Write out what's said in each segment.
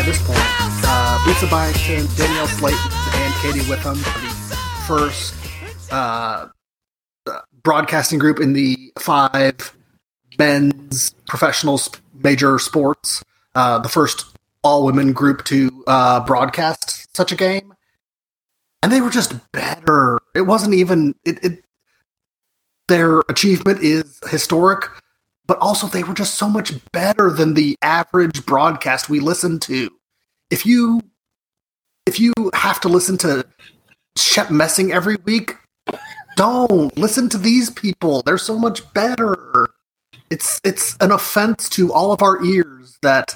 By this point, uh, Lisa Byington, Danielle Slaton, and Katie are the first uh, broadcasting group in the five men's professional major sports. Uh, the first all women group to uh, broadcast such a game. And they were just better. It wasn't even it, it their achievement is historic, but also they were just so much better than the average broadcast we listen to. If you if you have to listen to Shep Messing every week, don't listen to these people. They're so much better. It's it's an offense to all of our ears that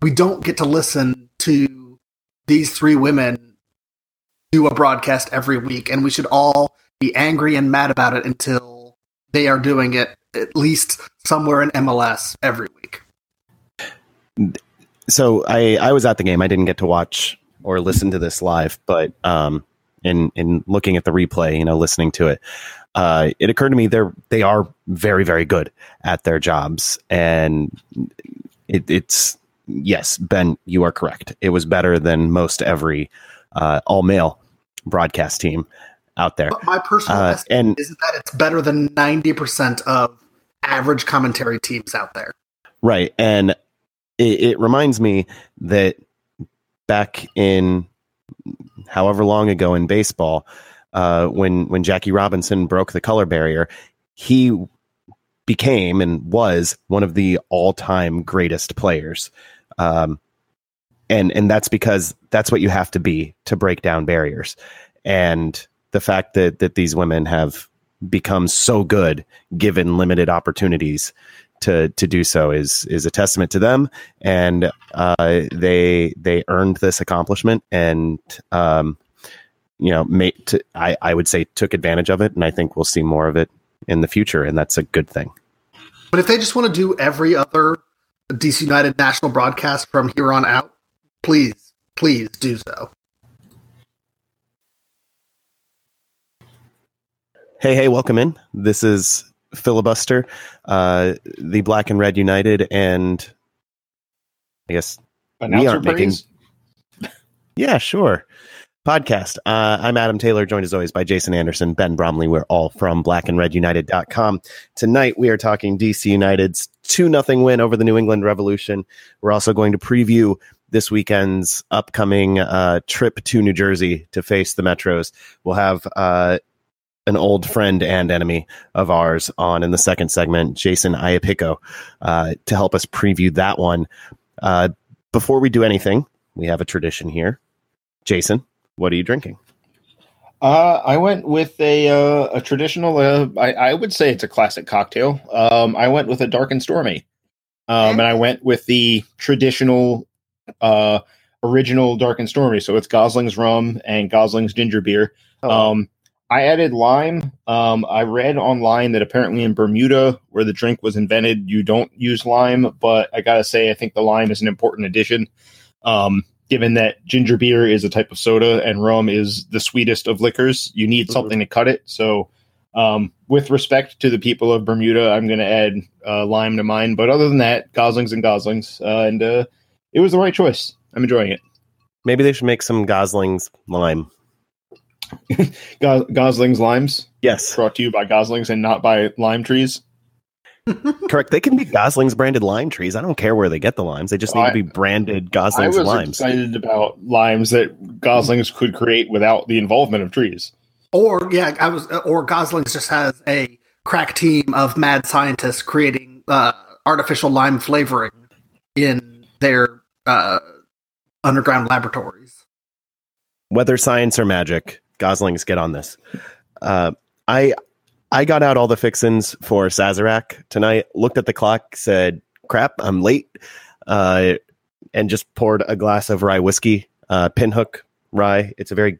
we don't get to listen to these three women do a broadcast every week, and we should all be angry and mad about it until they are doing it at least somewhere in MLS every week. so I, I was at the game. I didn't get to watch or listen to this live, but um, in in looking at the replay, you know, listening to it, uh, it occurred to me they're they are very very good at their jobs, and it, it's yes, Ben, you are correct. It was better than most every uh, all male broadcast team out there. But my personal Uh, and- is that it's better than ninety percent of average commentary teams out there. Right. And it, it reminds me that back in however long ago in baseball, uh, when when Jackie Robinson broke the color barrier, he became and was one of the all time greatest players. Um, and and that's because that's what you have to be to break down barriers. And the fact that that these women have become so good given limited opportunities to to do so is is a testament to them. And uh, they they earned this accomplishment and um, you know made I, I would say took advantage of it. And I think we'll see more of it in the future. And that's a good thing. But if they just want to do every other DC United national broadcast from here on out, please, please do so. Hey hey welcome in this is filibuster uh, the black and red united and I guess Announcer aren't making- Yeah, sure. Podcast. Uh, I'm Adam Taylor, joined as always by Jason Anderson, Ben Bromley. We're all from blackandredunited.com. Tonight we are talking DC United's 2 0 win over the New England Revolution. We're also going to preview this weekend's upcoming uh, trip to New Jersey to face the Metros. We'll have uh, an old friend and enemy of ours on in the second segment, Jason Iapico, uh, to help us preview that one. Uh, before we do anything, we have a tradition here. Jason, what are you drinking? Uh, I went with a uh, a traditional. Uh, I, I would say it's a classic cocktail. Um, I went with a dark and stormy, um, and I went with the traditional, uh, original dark and stormy. So it's Gosling's rum and Gosling's ginger beer. Oh, Um, I added lime. Um, I read online that apparently in Bermuda, where the drink was invented, you don't use lime. But I gotta say, I think the lime is an important addition. Um, given that ginger beer is a type of soda and rum is the sweetest of liquors, you need Mhm. something to cut it. So, um, with respect to the people of Bermuda, I'm going to add uh, lime to mine. But other than that, Goslings and Goslings, uh, and uh, it was the right choice. I'm enjoying it. Maybe they should make some Gosling's lime. Go- Goslings limes Yes, brought to you by Goslings and not by lime trees. correct. They can be Gosling's branded lime trees. I don't care where they get the limes. They just need I- to be branded I Gosling's was limes. excited about limes that Goslings could create without the involvement of trees. Or yeah, I was. Or Gosling's just has a crack team of mad scientists creating uh, artificial lime flavoring in their uh, underground laboratories. Whether science or magic, Goslings get on this. Uh, I I got out all the fixins for Sazerac tonight. Looked at the clock, said, "Crap, I'm late," uh, and just poured a glass of rye whiskey, uh, Pinhook rye. It's a very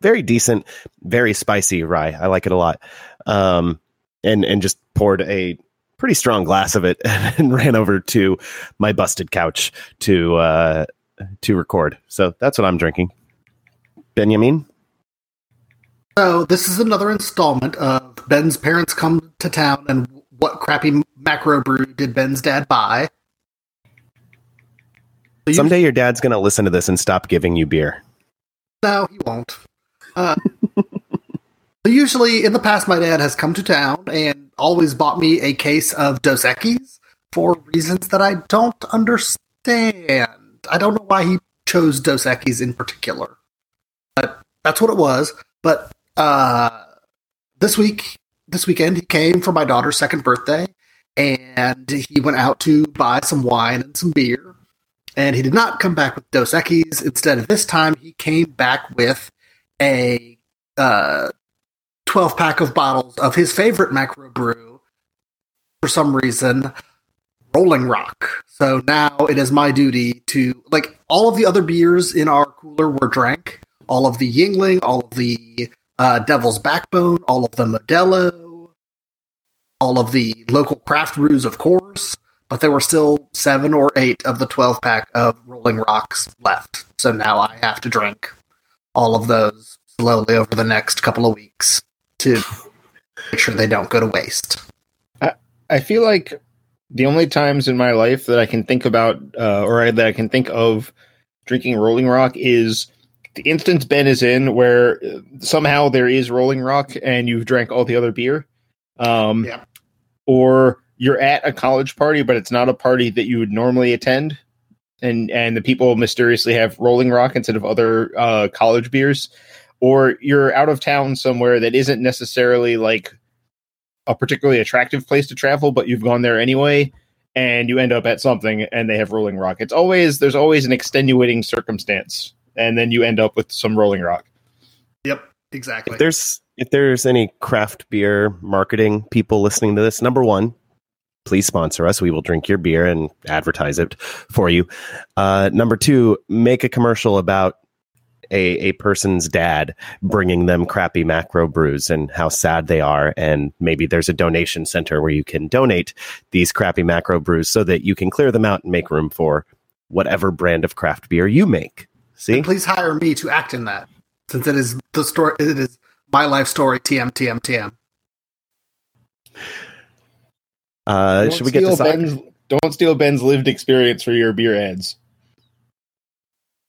very decent, very spicy rye. I like it a lot. Um, and and just poured a pretty strong glass of it and ran over to my busted couch to uh, to record. So that's what I'm drinking. Benjamin. So this is another installment of Ben's parents come to town and what crappy macro brew did Ben's dad buy? So Someday your dad's going to listen to this and stop giving you beer. No, he won't. Uh, usually, in the past, my dad has come to town and always bought me a case of Dos Equis for reasons that I don't understand. I don't know why he chose Dos Equis in particular, but that's what it was. But uh, this week, this weekend, he came for my daughter's second birthday, and he went out to buy some wine and some beer. And he did not come back with Dos Equis. Instead of this time, he came back with a uh, 12 pack of bottles of his favorite macro brew for some reason rolling rock so now it is my duty to like all of the other beers in our cooler were drank all of the yuengling all of the uh, devil's backbone all of the modelo all of the local craft brews of course but there were still seven or eight of the 12 pack of rolling rocks left so now i have to drink all of those slowly over the next couple of weeks to make sure they don't go to waste. I, I feel like the only times in my life that I can think about, uh, or that I can think of drinking Rolling Rock is the instance Ben is in where uh, somehow there is Rolling Rock and you've drank all the other beer. Um, yeah. Or you're at a college party, but it's not a party that you would normally attend. And, and the people mysteriously have Rolling Rock instead of other uh, college beers or you're out of town somewhere that isn't necessarily like a particularly attractive place to travel, but you've gone there anyway, and you end up at something and they have Rolling Rock. It's always there's always an extenuating circumstance, and then you end up with some Rolling Rock. Yep, exactly. If there's if there's any craft beer marketing people listening to this, number one, please sponsor us. We will drink your beer and advertise it for you. Uh, number two, make a commercial about a, a person's dad bringing them crappy macro brews and how sad they are. And maybe there's a donation center where you can donate these crappy macro brews so that you can clear them out and make room for whatever brand of craft beer you make. See? And please hire me to act in that since it is the story, it is my life story, TM, TM, TM. Uh, should we get to Ben's, Don't steal Ben's lived experience for your beer ads.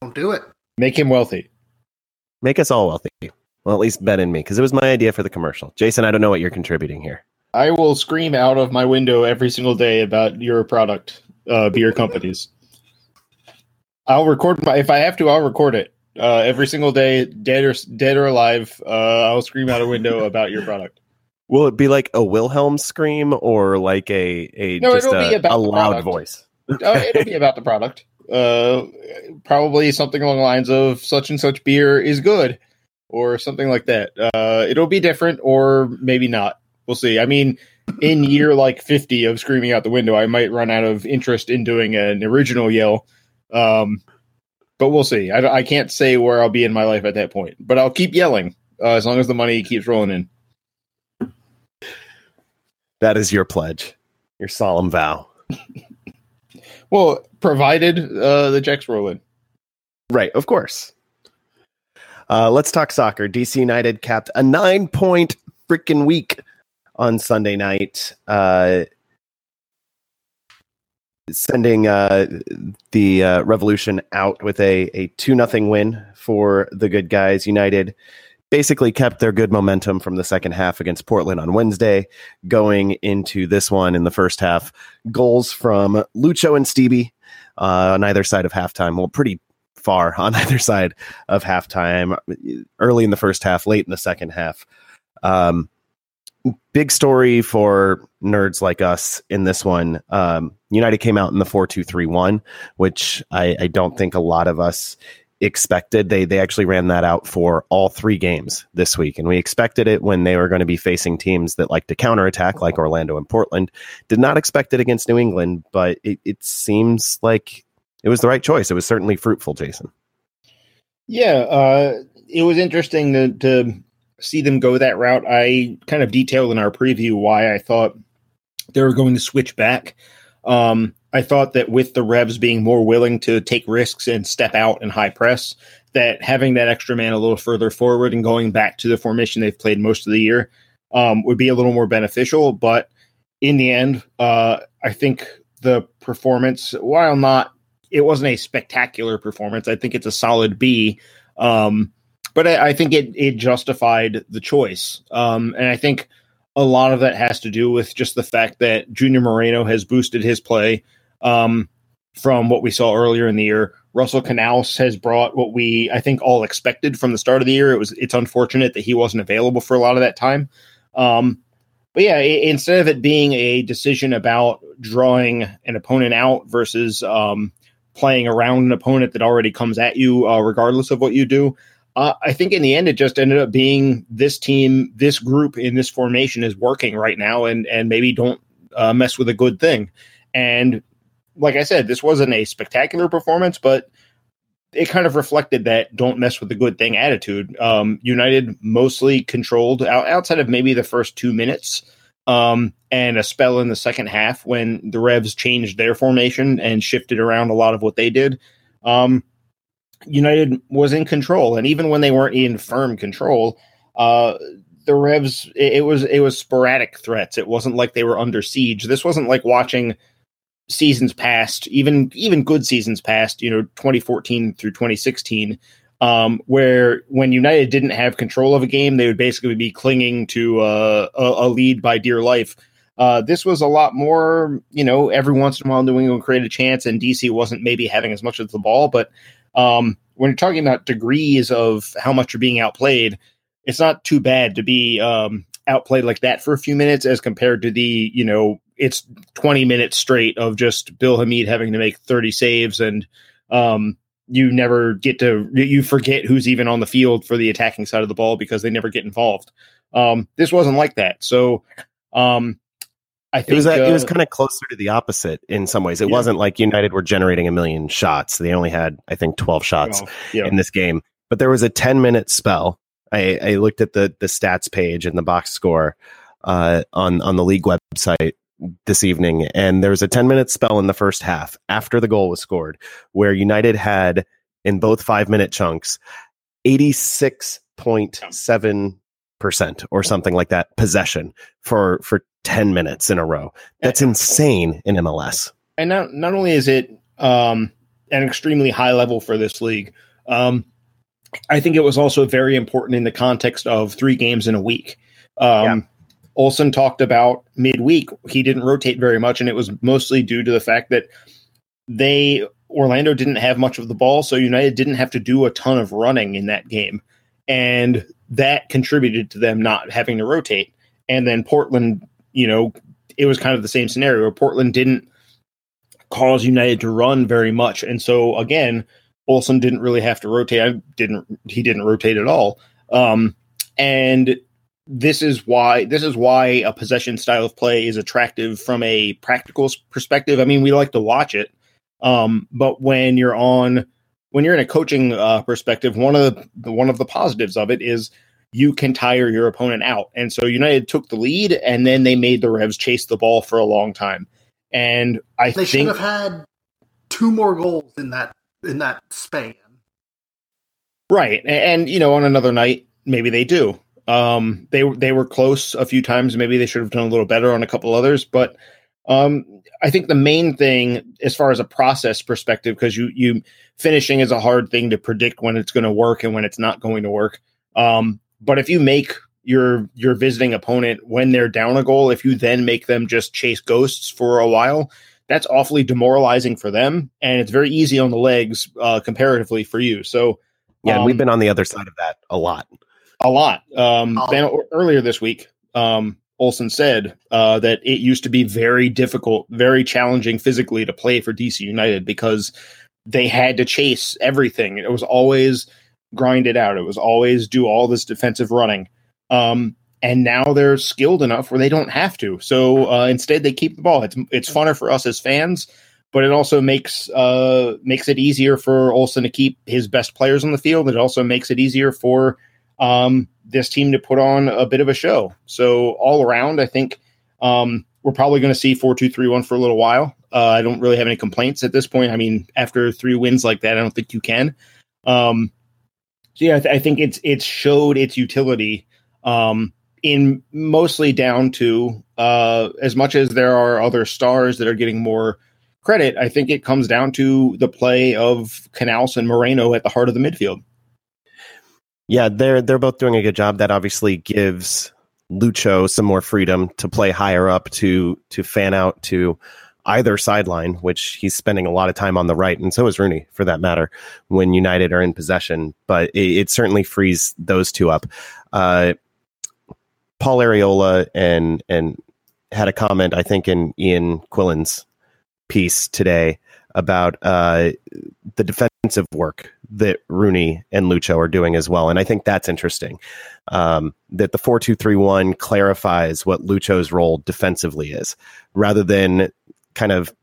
Don't do it. Make him wealthy. Make us all wealthy. Well, at least Ben and me, because it was my idea for the commercial. Jason, I don't know what you're contributing here. I will scream out of my window every single day about your product, uh, beer companies. I'll record my if I have to. I'll record it uh, every single day, dead or dead or alive. Uh, I'll scream out a window about your product. Will it be like a Wilhelm scream or like a a no, just it'll a, be about a loud voice? Oh, it'll be about the product. Uh, probably something along the lines of such and such beer is good, or something like that. Uh, it'll be different, or maybe not. We'll see. I mean, in year like fifty of screaming out the window, I might run out of interest in doing an original yell. Um, but we'll see. I, I can't say where I'll be in my life at that point, but I'll keep yelling uh, as long as the money keeps rolling in. That is your pledge, your solemn vow. Well, provided uh, the checks roll in. Right, of course. Uh, let's talk soccer. DC United capped a nine point freaking week on Sunday night, uh, sending uh, the uh, Revolution out with a, a 2 nothing win for the good guys. United basically kept their good momentum from the second half against Portland on Wednesday, going into this one in the first half. Goals from Lucho and Stevie uh, on either side of halftime. Well, pretty far on either side of halftime, early in the first half, late in the second half. Um, big story for nerds like us in this one. Um, United came out in the four two three one, which I, I don't think a lot of us expected. They they actually ran that out for all three games this week, and we expected it when they were going to be facing teams that like to counterattack, like Orlando and Portland. Did not expect it against New England, but it, it seems like it was the right choice. It was certainly fruitful, Jason. Yeah, uh, it was interesting to, to see them go that route. I kind of detailed in our preview why I thought they were going to switch back. Um, I thought that with the Revs being more willing to take risks and step out and high press, that having that extra man a little further forward and going back to the formation they've played most of the year um, would be a little more beneficial. But in the end, uh, I think the performance, while not, it wasn't a spectacular performance. I think it's a solid B. Um, but I, I, think it it justified the choice. Um, and I think a lot of that has to do with just the fact that Junior Moreno has boosted his play um, from what we saw earlier in the year. Russell Canouse has brought what we I think all expected from the start of the year. It was it's unfortunate that he wasn't available for a lot of that time. Um, but yeah, it, instead of it being a decision about drawing an opponent out versus um, playing around an opponent that already comes at you, uh, regardless of what you do, uh, I think in the end, it just ended up being this team, this group in this formation is working right now, and and maybe don't uh, mess with a good thing. And like I said, this wasn't a spectacular performance, but it kind of reflected that don't mess with the good thing attitude. Um, United mostly controlled out, outside of maybe the first two minutes um, and a spell in the second half when the Revs changed their formation and shifted around a lot of what they did. Um, United was in control, and even when they weren't in firm control, uh, the Revs it, it was it was sporadic threats. It wasn't like they were under siege. This wasn't like watching seasons past, even even good seasons past, you know, 2014 through 2016, um, where when United didn't have control of a game, they would basically be clinging to uh, a, a, lead by dear life. Uh, this was a lot more, you know, every once in a while New England create a chance, and DC wasn't maybe having as much of the ball. But um, when you're talking about degrees of how much you're being outplayed, it's not too bad to be um, outplayed like that for a few minutes as compared to the, you know, it's 20 minutes straight of just Bill Hamid having to make 30 saves and um, you never get to you forget who's even on the field for the attacking side of the ball because they never get involved. Um, this wasn't like that. So um, I think it was uh, it was kind of closer to the opposite in some ways. It yeah. wasn't like United were generating a million shots. They only had I think 12 shots yeah. in this game. But there was a 10 minute spell. I, I looked at the the stats page and the box score uh, on on the league website this evening, and there was a 10 minute spell in the first half after the goal was scored where United had in both five minute chunks 86.7 percent or something like that possession for for 10 minutes in a row. That's insane in MLS. And not not only is it um, an extremely high level for this league, um, I think it was also very important in the context of three games in a week. Um, yeah. Olsen talked about midweek. He didn't rotate very much, and it was mostly due to the fact that they Orlando didn't have much of the ball, so United didn't have to do a ton of running in that game, and that contributed to them not having to rotate. And then Portland, you know, it was kind of the same scenario. Portland didn't cause United to run very much, and so again, Olsen didn't really have to rotate. I didn't he didn't rotate at all. Um, and this is why this is why a possession style of play is attractive from a practical perspective. I mean, we like to watch it, um, but when you're on when you're in a coaching uh, perspective, one of the one of the positives of it is you can tire your opponent out. And so United took the lead, and then they made the Revs chase the ball for a long time. And I they think, they should have had two more goals in that in that span. Right, and, and you know, on another night, maybe they do. Um, they they were close a few times. Maybe they should have done a little better on a couple others. But um, I think the main thing, as far as a process perspective, because you you finishing is a hard thing to predict when it's going to work and when it's not going to work. Um, but if you make your your visiting opponent when they're down a goal, if you then make them just chase ghosts for a while, that's awfully demoralizing for them, and it's very easy on the legs uh, comparatively for you. So yeah, um, we've been on the other side of that a lot a lot. Um, oh. then earlier this week, um, Olsen said uh, that it used to be very difficult, very challenging physically to play for DC United because they had to chase everything. It was always grind it out. It was always do all this defensive running. Um, and now they're skilled enough where they don't have to. So uh, instead, they keep the ball. It's it's funner for us as fans, but it also makes uh, makes it easier for Olsen to keep his best players on the field. It also makes it easier for um, this team to put on a bit of a show. So all around, I think um, we're probably going to see four two three one for a little while. Uh, I don't really have any complaints at this point. I mean, after three wins like that, I don't think you can. Um, so yeah, I, th- I think it's it's showed its utility um, in mostly down to uh, as much as there are other stars that are getting more credit. I think it comes down to the play of Canouse and Moreno at the heart of the midfield. Yeah, they're they're both doing a good job. That obviously gives Lucho some more freedom to play higher up, to to fan out to either sideline, which he's spending a lot of time on the right, and so is Rooney for that matter, when United are in possession. But it, it certainly frees those two up. Uh, Paul Arriola and and had a comment, I think, in Ian Quillen's piece today about uh, the defensive work that Rooney and Lucho are doing as well, and I think that's interesting. Um, that the four two three one clarifies what Lucho's role defensively is, rather than kind of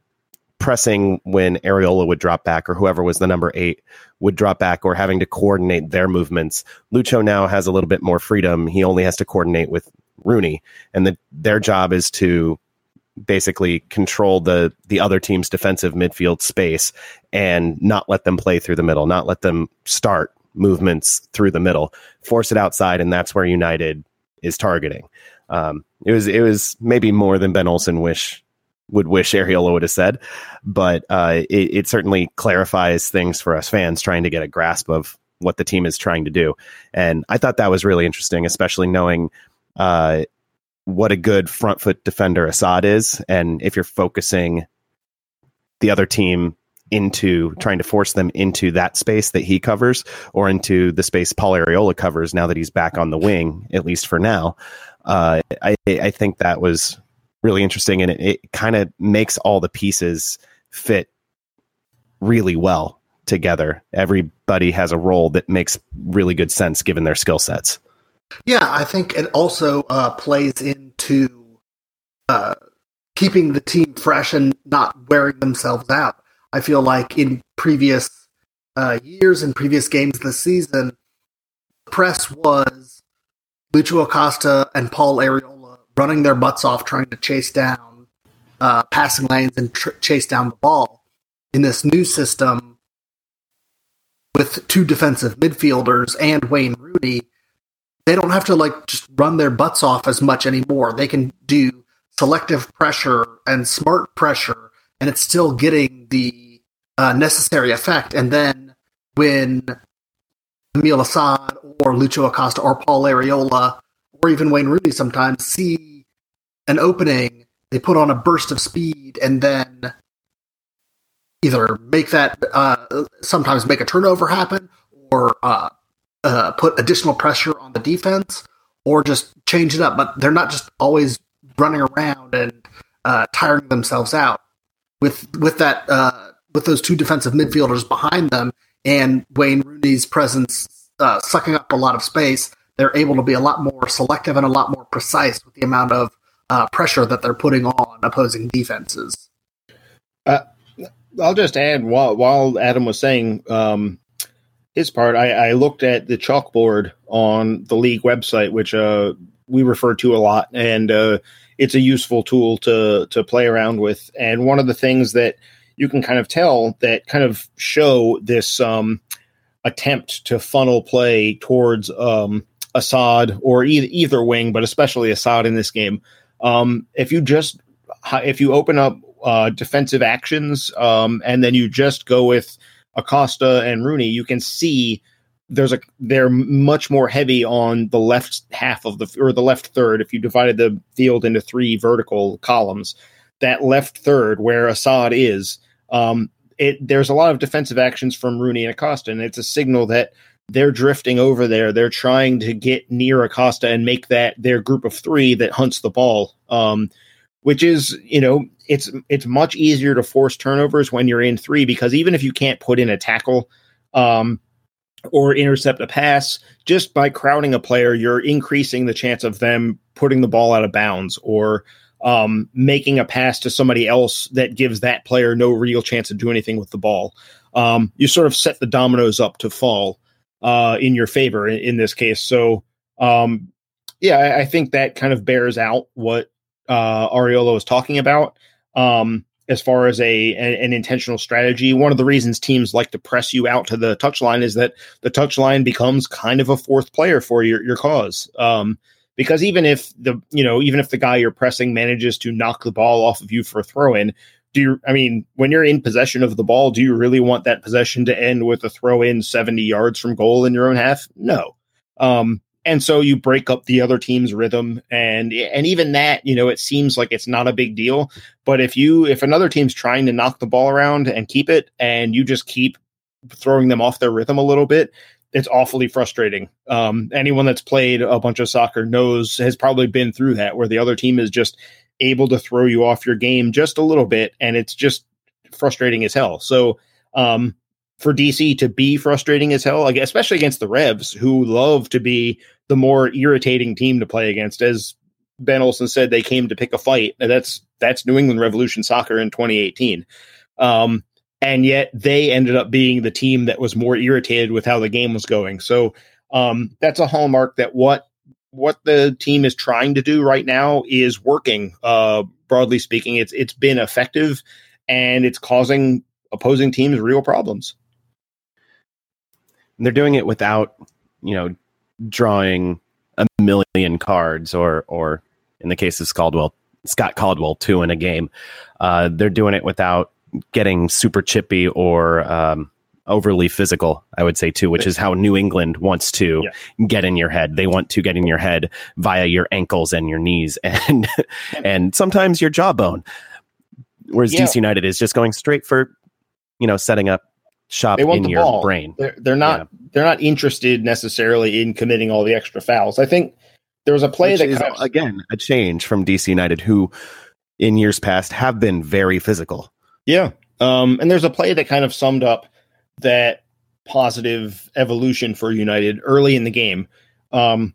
pressing when Arriola would drop back or whoever was the number eight would drop back or having to coordinate their movements. Lucho now has a little bit more freedom. He only has to coordinate with Rooney, and the, their job is to basically control the the other team's defensive midfield space and not let them play through the middle, not let them start movements through the middle, force it outside, and that's where United is targeting. Um, it was it was maybe more than Ben Olsen wish would wish Arriola would have said, but uh, it, it, certainly clarifies things for us fans trying to get a grasp of what the team is trying to do. And I thought that was really interesting, especially knowing uh, what a good front foot defender Asad is, and if you're focusing the other team into trying to force them into that space that he covers or into the space Paul Arriola covers now that he's back on the wing, at least for now. Uh, I, I think that was really interesting and it, it kind of makes all the pieces fit really well together. Everybody has a role that makes really good sense given their skill sets. Yeah, I think it also uh, plays into uh, keeping the team fresh and not wearing themselves out. I feel like in previous uh, years and previous games this season, press was Lucho Acosta and Paul Arriola running their butts off trying to chase down uh, passing lanes and tr- chase down the ball. In this new system, with two defensive midfielders and Wayne Rooney, they don't have to like just run their butts off as much anymore. They can do selective pressure and smart pressure, and it's still getting the uh, necessary effect. And then when Yamil Asad or Lucho Acosta or Paul Arriola or even Wayne Rooney sometimes see an opening, they put on a burst of speed and then either make that uh, sometimes make a turnover happen or uh, uh, put additional pressure on the defense or just change it up. But they're not just always running around and uh, tiring themselves out with with that uh, with those two defensive midfielders behind them and Wayne Rooney's presence uh, sucking up a lot of space they're able to be a lot more selective and a lot more precise with the amount of uh, pressure that they're putting on opposing defenses. Uh, I'll just add while while Adam was saying um, his part, I, I, looked at the chalkboard on the league website, which uh, we refer to a lot, and uh, it's a useful tool to to play around with. And one of the things that you can kind of tell that kind of show this um, attempt to funnel play towards um, Asad or either, either wing, but especially Asad in this game. Um, if you just if you open up uh, defensive actions um, and then you just go with Acosta and Rooney, you can see there's a they're much more heavy on the left half of the or the left third. If you divided the field into three vertical columns, that left third where Asad is, um, it there's a lot of defensive actions from Rooney and Acosta, and it's a signal that they're drifting over there. They're trying to get near Acosta and make that their group of three that hunts the ball. Um, which is, you know, it's it's much easier to force turnovers when you're in three because even if you can't put in a tackle um, or intercept a pass, just by crowding a player, you're increasing the chance of them putting the ball out of bounds or um, making a pass to somebody else that gives that player no real chance to do anything with the ball. Um, you sort of set the dominoes up to fall uh, in your favor in, in this case. So, um, yeah, I, I, think that kind of bears out what uh, Arriola was talking about um, as far as a, a, an intentional strategy. One of the reasons teams like to press you out to the touchline is that the touchline becomes kind of a fourth player for your your cause. Um, because even if the you know even if the guy you're pressing manages to knock the ball off of you for a throw in, do you I mean when you're in possession of the ball, do you really want that possession to end with a throw in 70 yards from goal in your own half? No. Um, and so you break up the other team's rhythm and and even that you know it seems like it's not a big deal but if you if another team's trying to knock the ball around and keep it and you just keep throwing them off their rhythm a little bit it's awfully frustrating. Um, anyone that's played a bunch of soccer knows has probably been through that, where the other team is just able to throw you off your game just a little bit, and it's just frustrating as hell. So, um, for DC to be frustrating as hell, like especially against the Revs, who love to be the more irritating team to play against, as Ben Olsen said, they came to pick a fight. And that's that's New England Revolution Soccer in 2018. Um, and yet they ended up being the team that was more irritated with how the game was going. So um, that's a hallmark that what what the team is trying to do right now is working. Uh, broadly speaking, it's it's been effective, and it's causing opposing teams real problems. They're doing it without, you know, drawing a million cards or or in the case of Caldwell, Scott Caldwell, two in a game. Uh, they're doing it without getting super chippy or um, overly physical, I would say too, which is how New England wants to yeah. get in your head. They want to get in your head via your ankles and your knees and and sometimes your jawbone. Whereas yeah. DC United is just going straight for, you know, setting up shop in your ball. brain. They're, they're not yeah. they're not interested necessarily in committing all the extra fouls. I think there was a play which that is, of, again a change from DC United, who in years past have been very physical. Yeah. Um, and there's a play that kind of summed up that positive evolution for United early in the game. Um,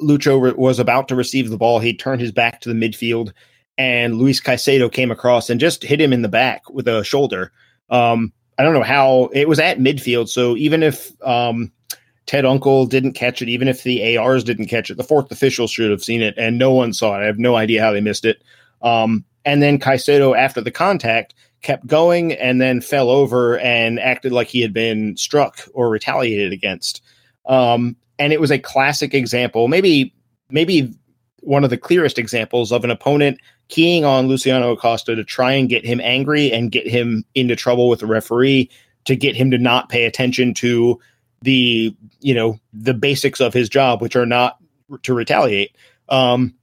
Lucho re- was about to receive the ball. He turned his back to the midfield, and Luis Caicedo came across and just hit him in the back with a shoulder. Um, I don't know how it was at midfield. So even if um, Ted Unkel didn't catch it, even if the ARs didn't catch it, the fourth official should have seen it, and no one saw it. I have no idea how they missed it. Um, and then Caicedo, after the contact, kept going and then fell over and acted like he had been struck or retaliated against. Um, and it was a classic example, maybe maybe one of the clearest examples of an opponent keying on Luciano Acosta to try and get him angry and get him into trouble with the referee to get him to not pay attention to the you know the basics of his job, which are not to retaliate. Um,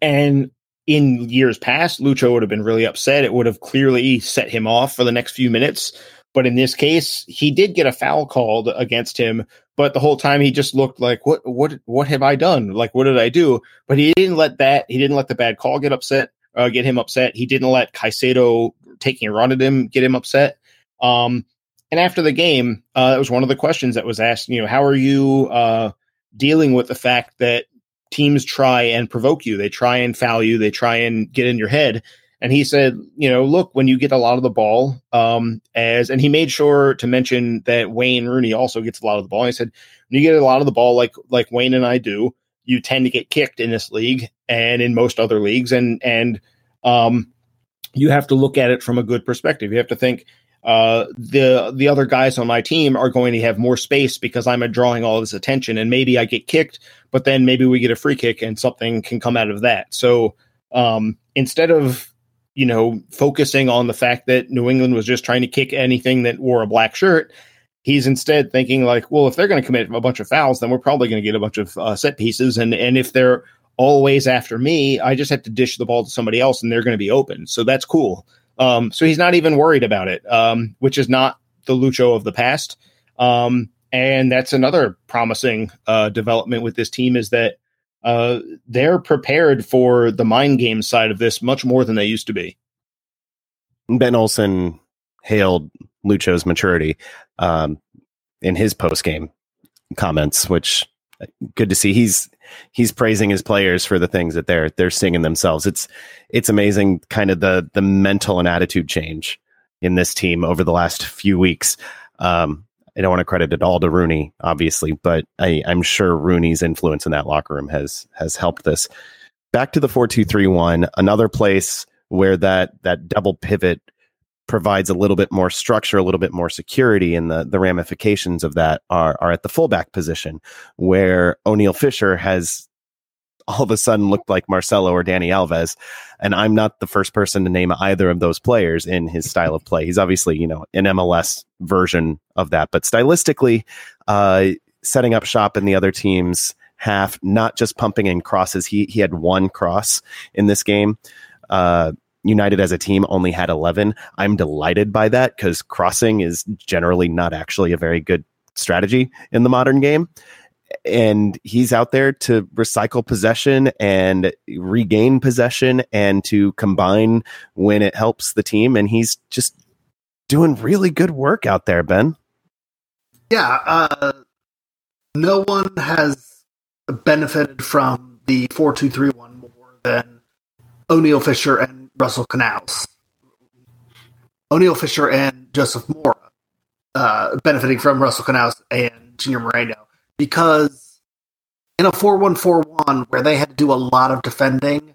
and in years past, Lucho would have been really upset. It would have clearly set him off for the next few minutes. But in this case, he did get a foul called against him. But the whole time he just looked like, what, what, what have I done? Like, what did I do? But he didn't let that, he didn't let the bad call get upset, uh, get him upset. He didn't let Caicedo taking a run at him get him upset. Um, and after the game, uh, that was one of the questions that was asked. You know, how are you uh, dealing with the fact that teams try and provoke you. They try and foul you. They try and get in your head. And he said, you know, look, when you get a lot of the ball, um, as and he made sure to mention that Wayne Rooney also gets a lot of the ball. He said, when you get a lot of the ball, like like Wayne and I do, you tend to get kicked in this league and in most other leagues, and and um, you have to look at it from a good perspective. You have to think, uh, the the other guys on my team are going to have more space because I'm drawing all this attention, and maybe I get kicked, but then maybe we get a free kick and something can come out of that. So um, instead of you know focusing on the fact that New England was just trying to kick anything that wore a black shirt, he's instead thinking like, well, if they're going to commit a bunch of fouls, then we're probably going to get a bunch of uh, set pieces, and and if they're always after me, I just have to dish the ball to somebody else, and they're going to be open. So that's cool. Um, so he's not even worried about it, um, which is not the Lucho of the past. Um, and that's another promising uh, development with this team is that uh, they're prepared for the mind game side of this much more than they used to be. Ben Olsen hailed Lucho's maturity um, in his post game comments, which uh, good to see. He's he's praising his players for the things that they're they're singing themselves. It's it's amazing, kind of the the mental and attitude change in this team over the last few weeks. Um, I don't want to credit it all to Rooney, obviously, but I, I'm sure Rooney's influence in that locker room has has helped this. Back to the four two three one, another place where that that double pivot provides a little bit more structure, a little bit more security, and the the ramifications of that are are at the fullback position, where Oniel Fisher has all of a sudden looked like Marcelo or Dani Alves. And I'm not the first person to name either of those players in his style of play. He's obviously, you know, an MLS version of that, but stylistically, uh, setting up shop in the other team's half, not just pumping in crosses. He he had one cross in this game. Uh, United as a team only had 11. I'm delighted by that because crossing is generally not actually a very good strategy in the modern game and he's out there to recycle possession and regain possession and to combine when it helps the team. And he's just doing really good work out there ben. Yeah uh, no one has benefited from the 4231 more than Oniel Fisher and Russell Canouse. Oniel Fisher and Joseph Mora uh, benefiting from Russell Canouse and Junior Moreno because in a 4-1-4-1 where they had to do a lot of defending,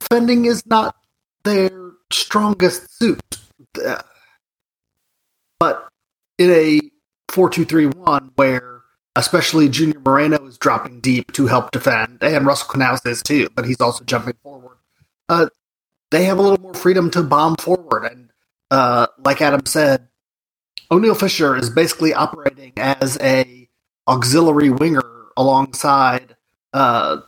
defending is not their strongest suit. But in a 4-2-3-1 where especially Junior Moreno is dropping deep to help defend, and Russell Canouse is too, but he's also jumping forward. Uh, they have a little more freedom to bomb forward, and uh, like Adam said, Oniel Fisher is basically operating as a auxiliary winger alongside uh,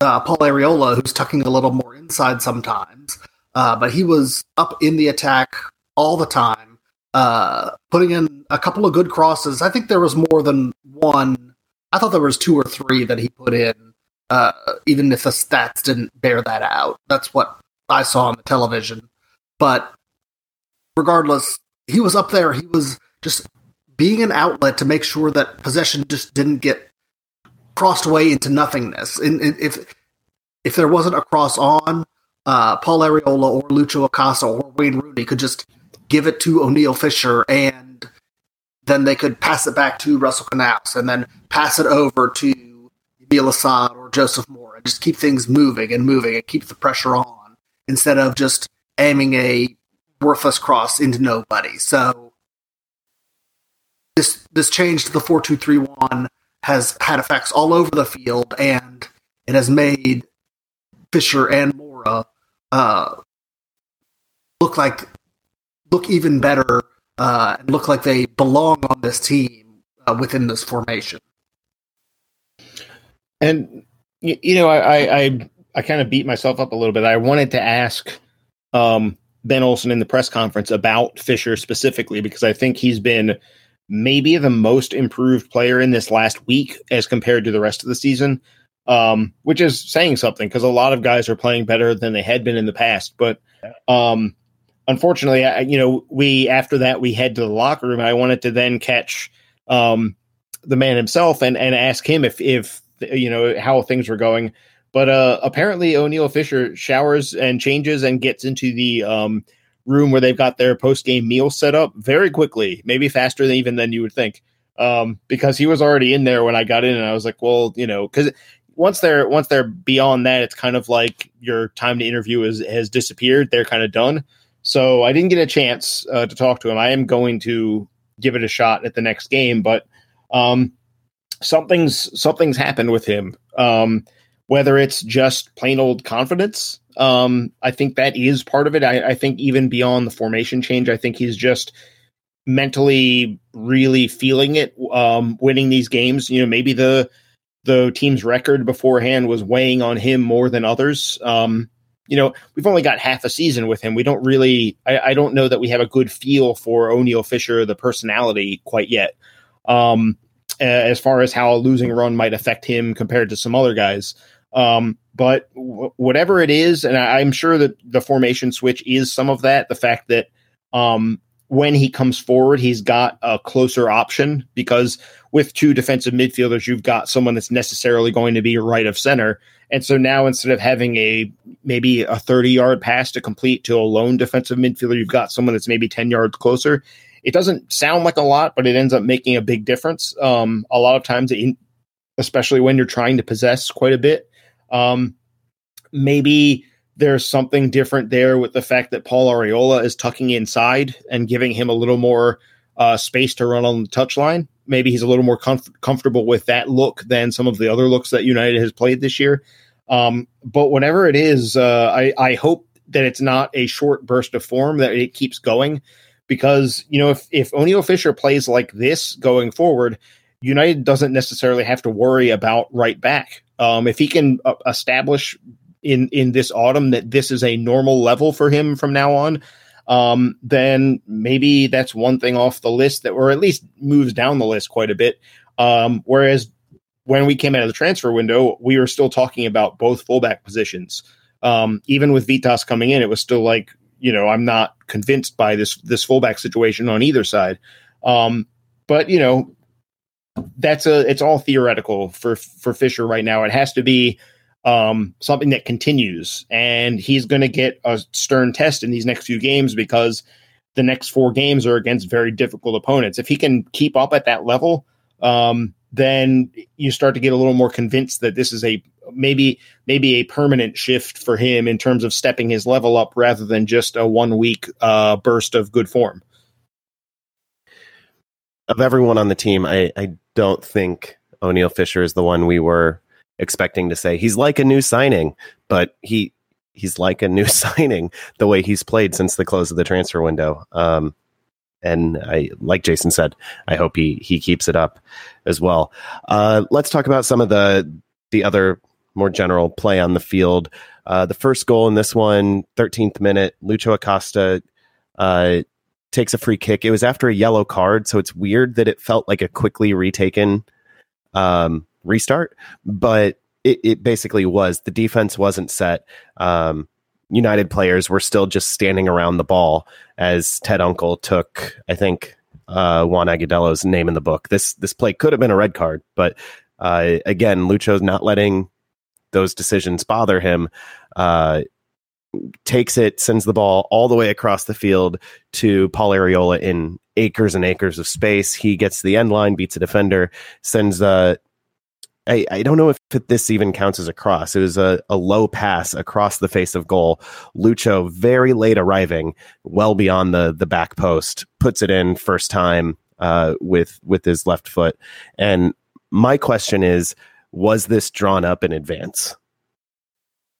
uh, Paul Arriola, who's tucking a little more inside sometimes. Uh, but he was up in the attack all the time, uh, putting in a couple of good crosses. I think there was more than one. I thought there was two or three that he put in, uh, even if the stats didn't bear that out. That's what I saw on the television. But regardless, he was up there. He was just being an outlet to make sure that possession just didn't get crossed away into nothingness. And, if if there wasn't a cross on, uh, Paul Arriola or Lucho Acosta or Wayne Rooney could just give it to Oniel Fisher and then they could pass it back to Russell Canouse and then pass it over to Yamil Asad or Joseph Mora and just keep things moving and moving and keep the pressure on instead of just aiming a worthless cross into nobody. So this this change to the four two three one has had effects all over the field, and it has made Fisher and Mora uh, look like look even better uh, and look like they belong on this team uh, within this formation. And you know, I I, I kind of beat myself up a little bit. I wanted to ask um, Ben Olsen in the press conference about Fisher specifically because I think he's been maybe the most improved player in this last week as compared to the rest of the season, um, which is saying something because a lot of guys are playing better than they had been in the past. But um, unfortunately, I, you know, we after that we head to the locker room. I wanted to then catch um, the man himself and and ask him if if you know how things were going. But uh, apparently, Oniel Fisher showers and changes and gets into the um, room where they've got their post game meal set up very quickly, maybe faster than even than you would think. Um, because he was already in there when I got in, and I was like, well, you know, because once they're once they're beyond that, it's kind of like your time to interview is, has disappeared. They're kind of done. So I didn't get a chance uh, to talk to him. I am going to give it a shot at the next game, but um, something's something's happened with him. Um, whether it's just plain old confidence um, I think that is part of it. I, I, think even beyond the formation change, I think he's just mentally really feeling it, um, winning these games. You know, maybe the the team's record beforehand was weighing on him more than others. Um, you know, we've only got half a season with him. We don't really, I, I don't know that we have a good feel for Oniel Fisher, the personality, quite yet. um, as far as how a losing run might affect him compared to some other guys. Um, but w- whatever it is, and I, am sure that the formation switch is some of that. The fact that um, when he comes forward, he's got a closer option because with two defensive midfielders, you've got someone that's necessarily going to be right of center. And so now instead of having a maybe a 30 yard pass to complete to a lone defensive midfielder, you've got someone that's maybe 10 yards closer. It doesn't sound like a lot, but it ends up making a big difference. Um, a lot of times, it, especially when you're trying to possess quite a bit. Um, maybe there's something different there with the fact that Paul Arriola is tucking inside and giving him a little more uh, space to run on the touchline. Maybe he's a little more comf- comfortable with that look than some of the other looks that United has played this year. Um, but whatever it is, uh, I, I hope that it's not a short burst of form, that it keeps going. Because, you know, if, if Oniel Fisher plays like this going forward, United doesn't necessarily have to worry about right back. Um, if he can uh, establish in in this autumn that this is a normal level for him from now on, um, then maybe that's one thing off the list that, or at least moves down the list quite a bit. Um, whereas when we came out of the transfer window, we were still talking about both fullback positions. Um, even with Vytas coming in, it was still like, you know, I'm not convinced by this this fullback situation on either side. Um, but you know, that's a it's all theoretical for for Fisher right now. It has to be um, something that continues. And he's going to get a stern test in these next few games because the next four games are against very difficult opponents. If he can keep up at that level, um, then you start to get a little more convinced that this is a maybe maybe a permanent shift for him in terms of stepping his level up rather than just a one week uh, burst of good form. Of everyone on the team, I, I don't think Oniel Fisher is the one we were expecting to say he's like a new signing, but he he's like a new signing the way he's played since the close of the transfer window. Um, and I, like Jason said, I hope he he keeps it up as well. Uh, let's talk about some of the the other more general play on the field. Uh, the first goal in this one, 13th minute, Lucho Acosta uh, takes a free kick. It was after a yellow card, so it's weird that it felt like a quickly retaken um, restart, but it, it basically was. The defense wasn't set. Um, United players were still just standing around the ball as Ted Unkel took, I think, uh, Juan Agudelo's name in the book. This this play could have been a red card, but uh, again, Lucho's not letting those decisions bother him. Uh, takes it, sends the ball all the way across the field to Paul Arriola in acres and acres of space. He gets the end line, beats a defender, sends uh, I, I don't know if this even counts as a cross. It was a, a low pass across the face of goal. Lucho, very late arriving, well beyond the the back post, puts it in first time uh, with with his left foot. And my question is, was this drawn up in advance?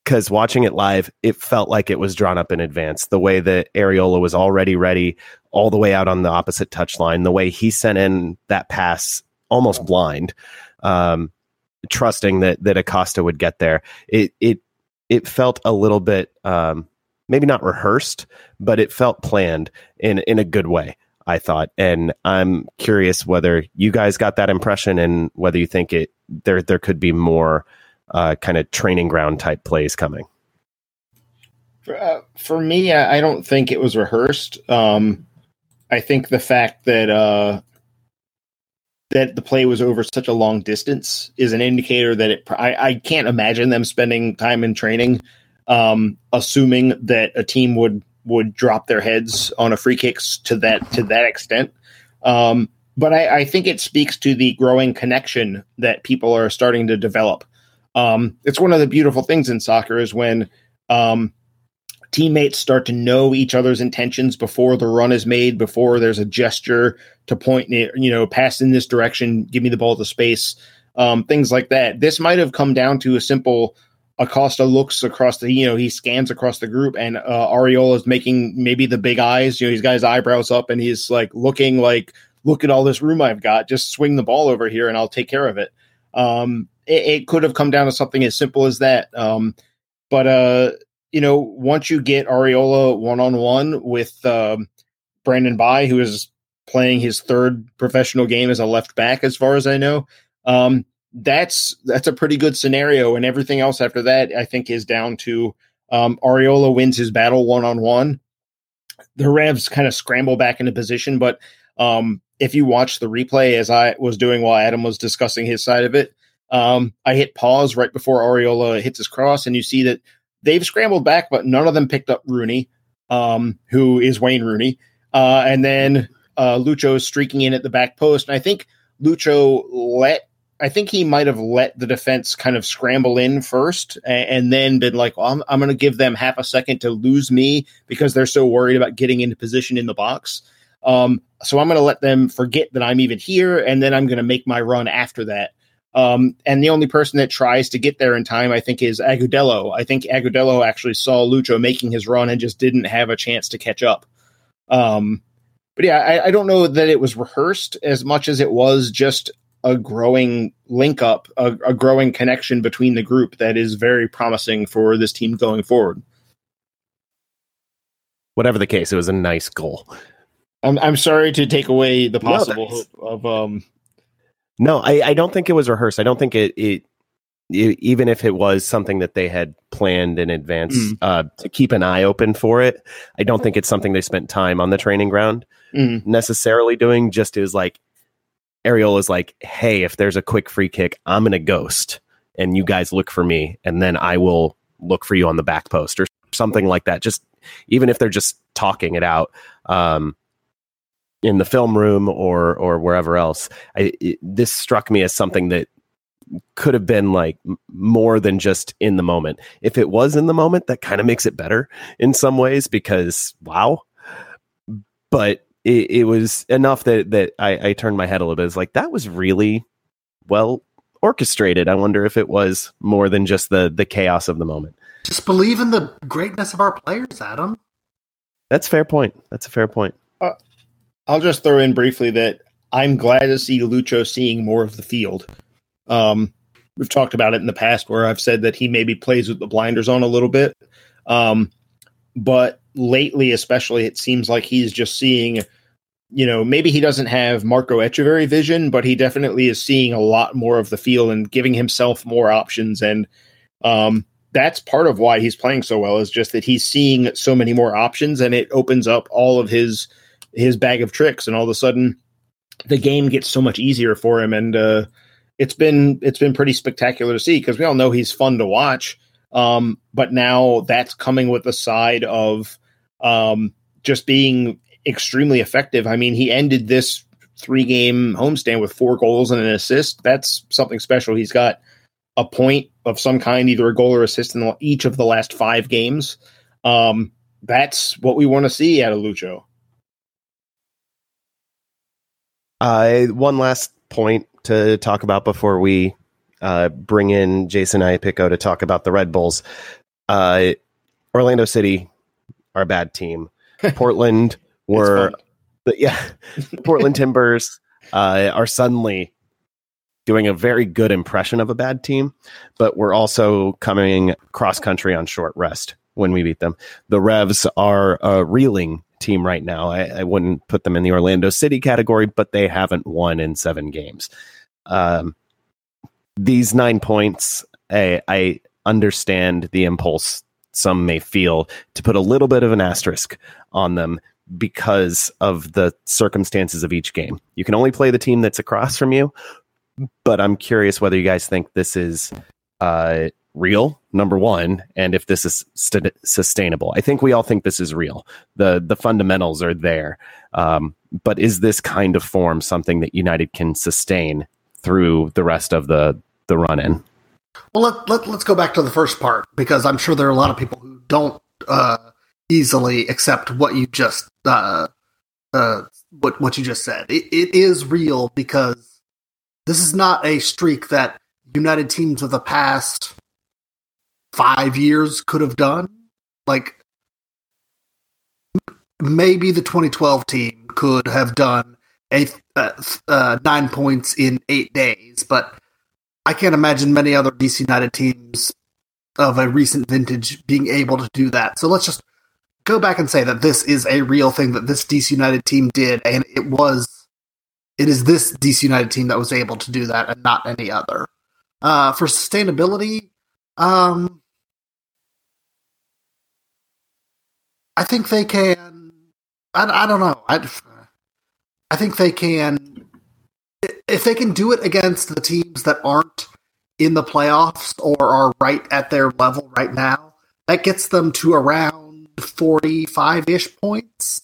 Because watching it live, it felt like it was drawn up in advance. The way that Arriola was already ready, all the way out on the opposite touchline, the way he sent in that pass almost blind. Um, trusting that that Acosta would get there. It it it felt a little bit um, maybe not rehearsed, but it felt planned in in a good way. I thought, and I'm curious whether you guys got that impression and whether you think it there there could be more uh, kind of training ground type plays coming. For, uh, for me, I, don't think it was rehearsed. Um, I think the fact that uh, that the play was over such a long distance is an indicator that it. I, I can't imagine them spending time in training, um, assuming that a team would would drop their heads on a free kicks to that to that extent. Um, but I, I, think it speaks to the growing connection that people are starting to develop. Um, it's one of the beautiful things in soccer is when um, teammates start to know each other's intentions before the run is made, before there's a gesture to point, you know, pass in this direction, give me the ball to space, um, things like that. This might have come down to a simple Acosta looks across the, you know, he scans across the group, and uh, Arriola is making maybe the big eyes. You know, he's got his eyebrows up, and he's like looking like, look at all this room I've got. Just swing the ball over here, and I'll take care of it. Um, it, it could have come down to something as simple as that. Um, but uh, you know, once you get Arriola one on one with um, Brandon Bye, who is playing his third professional game as a left back, as far as I know. Um, that's that's a pretty good scenario, and everything else after that, I think, is down to um, Arriola wins his battle one on one. The Revs kind of scramble back into position, but um, if you watch the replay as I was doing while Adam was discussing his side of it, um, I hit pause right before Arriola hits his cross, and you see that they've scrambled back, but none of them picked up Rooney, um, who is Wayne Rooney. Uh, and then uh, Lucho is streaking in at the back post. And I think Lucho let I think he might have let the defense kind of scramble in first and, and then been like, well, I'm, I'm going to give them half a second to lose me because they're so worried about getting into position in the box. Um, so I'm going to let them forget that I'm even here, and then I'm going to make my run after that. Um, and the only person that tries to get there in time, I think, is Agudelo. I think Agudelo actually saw Lucho making his run and just didn't have a chance to catch up. Um, but yeah, I, I, don't know that it was rehearsed as much as it was just a growing link up, a, a growing connection between the group that is very promising for this team going forward. Whatever the case, it was a nice goal. I'm I'm sorry to take away the possible no, hope of um. No, I, I don't think it was rehearsed. I don't think it, it, it even if it was something that they had planned in advance mm. uh, to keep an eye open for it. I don't think it's something they spent time on the training ground mm. necessarily doing. Just is like Arriola is like, hey, if there's a quick free kick, I'm gonna ghost, and you guys look for me, and then I will look for you on the back post or something like that. Just even if they're just talking it out. Um, in the film room or or wherever else. I, it, this struck me as something that could have been like more than just in the moment. If it was in the moment, that kind of makes it better in some ways because wow. But it, it was enough that that I, I turned my head a little bit. It's like that was really well orchestrated. I wonder if it was more than just the the chaos of the moment. Just believe in the greatness of our players, Adam. That's fair point. That's a fair point. Uh, I'll just throw in briefly that I'm glad to see Lucho seeing more of the field. Um, we've talked about it in the past where I've said that he maybe plays with the blinders on a little bit. Um, but lately, especially, it seems like he's just seeing, you know, maybe he doesn't have Marco Etcheverry vision, but he definitely is seeing a lot more of the field and giving himself more options. And um, that's part of why he's playing so well is just that he's seeing so many more options and it opens up all of his – his bag of tricks, and all of a sudden the game gets so much easier for him. And uh, it's been it's been pretty spectacular to see because we all know he's fun to watch. Um, but now that's coming with the side of um, just being extremely effective. I mean, he ended this three game homestand with four goals and an assist. That's something special. He's got a point of some kind, either a goal or assist in each of the last five games. Um, that's what we want to see out of Lucho. Uh, one last point to talk about before we uh, bring in Jason Iapicco to talk about the Red Bulls. Uh, Orlando City are a bad team. Portland were, the, yeah, Portland Timbers uh, are suddenly doing a very good impression of a bad team, but we're also coming cross country on short rest when we beat them. The Revs are uh, reeling team right now. I, I, wouldn't put them in the Orlando City category, but they haven't won in seven games. Um, these nine points, I, I understand the impulse some may feel to put a little bit of an asterisk on them because of the circumstances of each game. You can only play the team that's across from you, but I'm curious whether you guys think this is uh, real number one and if this is st- sustainable. I think we all think this is real. The the fundamentals are there. Um, but is this kind of form something that united can sustain through the rest of the the run in well let, let, let's go back to the first part because i'm sure there are a lot of people who don't uh, easily accept what you just uh, uh, what what you just said. It, it is real because this is not a streak that united teams of the past five years could have done. Like maybe the 2012 team could have done a uh, uh, nine points in eight days, but I can't imagine many other DC United teams of a recent vintage being able to do that. So let's just go back and say that this is a real thing that this DC United team did, and it was, it is this DC United team that was able to do that, and not any other. Uh, for sustainability, um, I think they can. I, I don't know. I, I think they can. If they can do it against the teams that aren't in the playoffs or are right at their level right now, that gets them to around 45 ish points,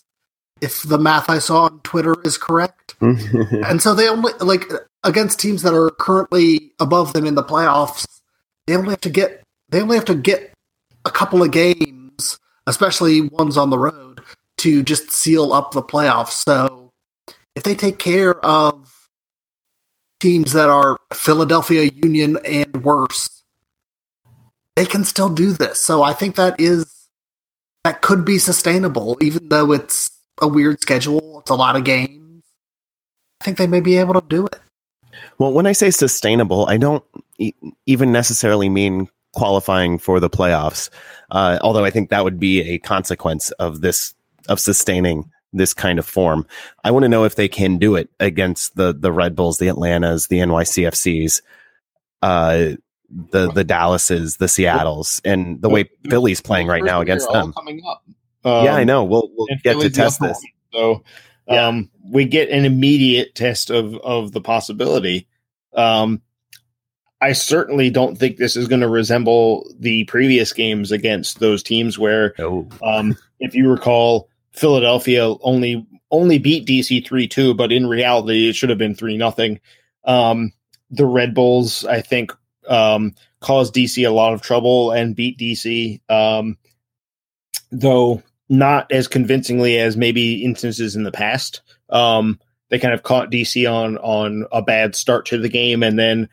if the math I saw on Twitter is correct. and so they only, like, against teams that are currently above them in the playoffs, they only have to get, they only have to get a couple of games, especially ones on the road, to just seal up the playoffs. So if they take care of teams that are Philadelphia Union and worse, they can still do this. So I think that is that could be sustainable, even though it's a weird schedule. It's a lot of games. I think they may be able to do it. Well, when I say sustainable, I don't e- even necessarily mean qualifying for the playoffs. Uh, although I think that would be a consequence of this of sustaining this kind of form. I want to know if they can do it against the the Red Bulls, the Atlantas, the NYCFCs, uh, the the Dallases, the Seattles, and the way Philly's playing right now against them. Coming up. yeah, I know. We'll we'll get to test this. So Yeah. um, we get an immediate test of of the possibility. Um, I certainly don't think this is going to resemble the previous games against those teams where, Oh, um, if you recall, Philadelphia only only beat DC three two, but in reality it should have been three nothing. Um, the Red Bulls, I think, um, caused DC a lot of trouble and beat DC. Um, though not as convincingly as maybe instances in the past. Um, they kind of caught DC on on a bad start to the game, and then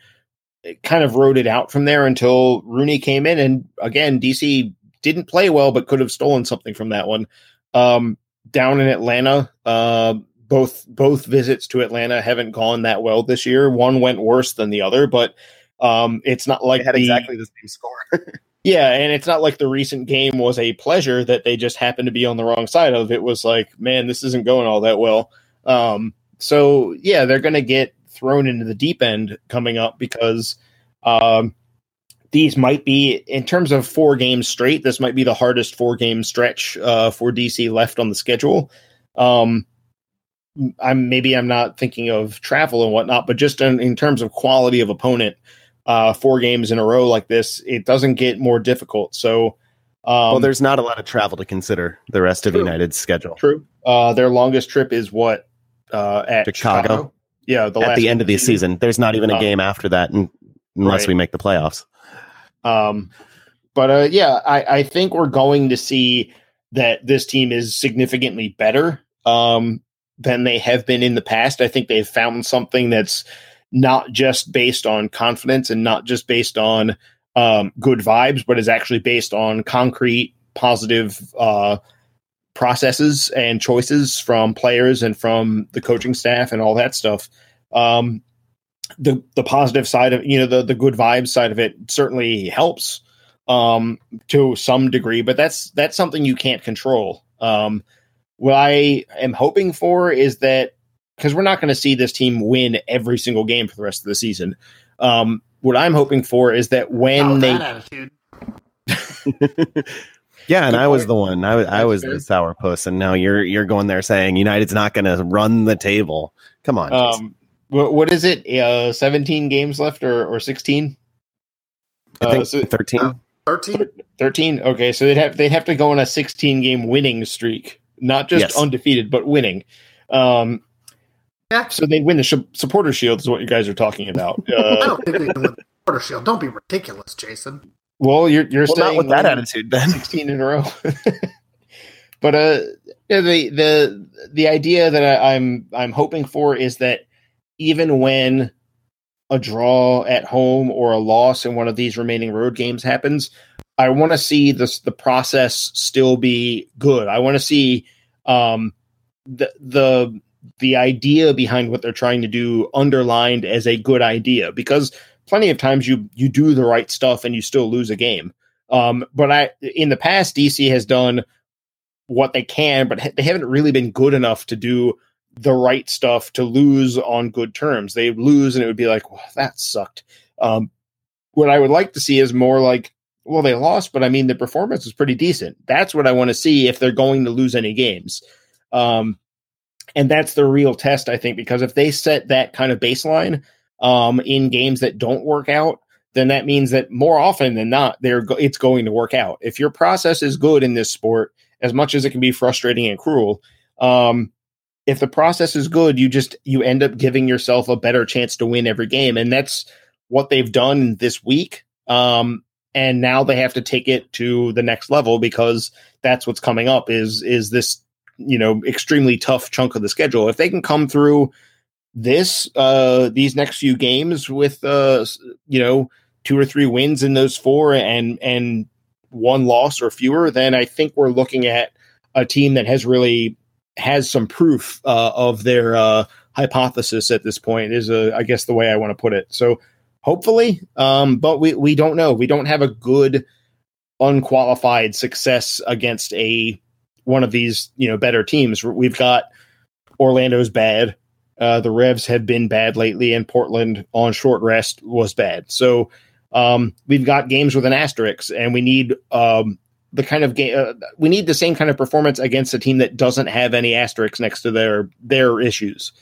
it kind of rode it out from there until Rooney came in, and again DC didn't play well, but could have stolen something from that one. Um, down in Atlanta, uh, both both visits to Atlanta haven't gone that well this year. One went worse than the other, but um, it's not like they had the- exactly the same score. yeah, and it's not like the recent game was a pleasure that they just happened to be on the wrong side of. It was like, man, this isn't going all that well. Um, so yeah, they're going to get thrown into the deep end coming up because um, these might be, in terms of four games straight, this might be the hardest four game stretch uh, for DC left on the schedule. Um, I'm maybe I'm not thinking of travel and whatnot, but just in, in terms of quality of opponent, uh, four games in a row like this, it doesn't get more difficult. So, um, well, there's not a lot of travel to consider the rest of True. United's schedule. true. Uh, their longest trip is what uh, at Chicago. Chicago. Yeah, the At the end of the season. season, there's not even a Oh. game after that, un- unless Right. we make the playoffs. Um, but uh, yeah, I, I think we're going to see that this team is significantly better um, than they have been in the past. I think they've found something that's not just based on confidence and not just based on um, good vibes, but is actually based on concrete, positive uh, processes and choices from players and from the coaching staff and all that stuff. Um, the the positive side of you know the the good vibes side of it certainly helps um to some degree but that's that's something you can't control um what i am hoping for is that because we're not going to see this team win every single game for the rest of the season um what i'm hoping for is that when Not with they that attitude. Yeah, and Good I was the one. I was I That's was fair. the sourpuss, and now you're you're going there saying United's not going to run the table. Come on, um what, what is it uh 17 games left or or 16 I uh, think so- thirteen. 13? 13 okay so they'd have they'd have to go on a 16 game winning streak not just Yes. undefeated but winning um Yeah. so they'd win the sh- supporter shield is what you guys are talking about I uh, don't think they can win the supporter shield. Don't be ridiculous, Jason. Well you're you're well, saying not with that attitude, Ben. 16 in a row but uh yeah, the the the idea that I, i'm i'm hoping for is that even when a draw at home or a loss in one of these remaining road games happens, I want to see this the process still be good. I want to see um, the the the idea behind what they're trying to do underlined as a good idea because plenty of times you you do the right stuff and you still lose a game. Um, but I in the past DC has done what they can, but they haven't really been good enough to do the right stuff to lose on good terms. They lose, and it would be like, well, that sucked. Um, what I would like to see is more like, well, they lost, but I mean, the performance was pretty decent. That's what I want to see if they're going to lose any games. Um, and that's the real test, I think, because if they set that kind of baseline um, in games that don't work out, then that means that more often than not, they're go- it's going to work out. If your process is good in this sport, as much as it can be frustrating and cruel, um, if the process is good, you just you end up giving yourself a better chance to win every game, and that's what they've done this week. Um, and now they have to take it to the next level because that's what's coming up is is this you know extremely tough chunk of the schedule. If they can come through this uh these next few games with uh you know two or three wins in those four and and one loss or fewer, then I think we're looking at a team that has really has some proof uh, of their uh, hypothesis at this point. Is a I guess the way I want to put it. So hopefully, um, but we we don't know. We don't have a good unqualified success against a one of these you know better teams. We've got Orlando's bad. Uh, the Revs have been bad lately, and Portland on short rest was bad. So um, we've got games with an asterisk, and we need um, the kind of game uh, we need the same kind of performance against a team that doesn't have any asterisks next to their their issues.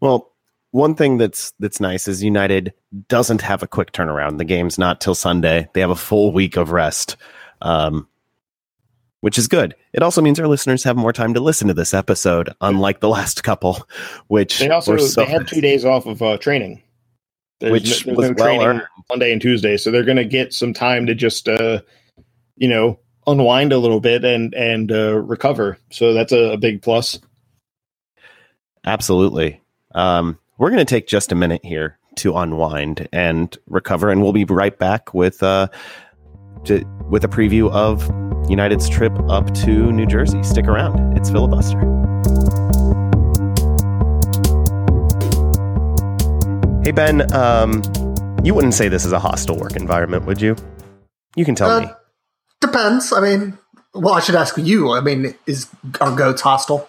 Well, one thing that's that's nice is United doesn't have a quick turnaround. The game's not till Sunday. They have a full week of rest, um, which is good. It also means our listeners have more time to listen to this episode, unlike the last couple, which they also so they had two days off of uh, training. There's which no, was no well training. Monday and Tuesday, so they're going to get some time to just, uh, you know, unwind a little bit and and uh, recover. So that's a, a big plus. Absolutely. Um, we're going to take just a minute here to unwind and recover, and we'll be right back with uh, to, with a preview of United's trip up to New Jersey. Stick around; it's filibuster. Hey Ben, um, you wouldn't say this is a hostile work environment, would you? You can tell Uh, me. Depends. I mean, well, I should ask you. I mean, is are goats hostile?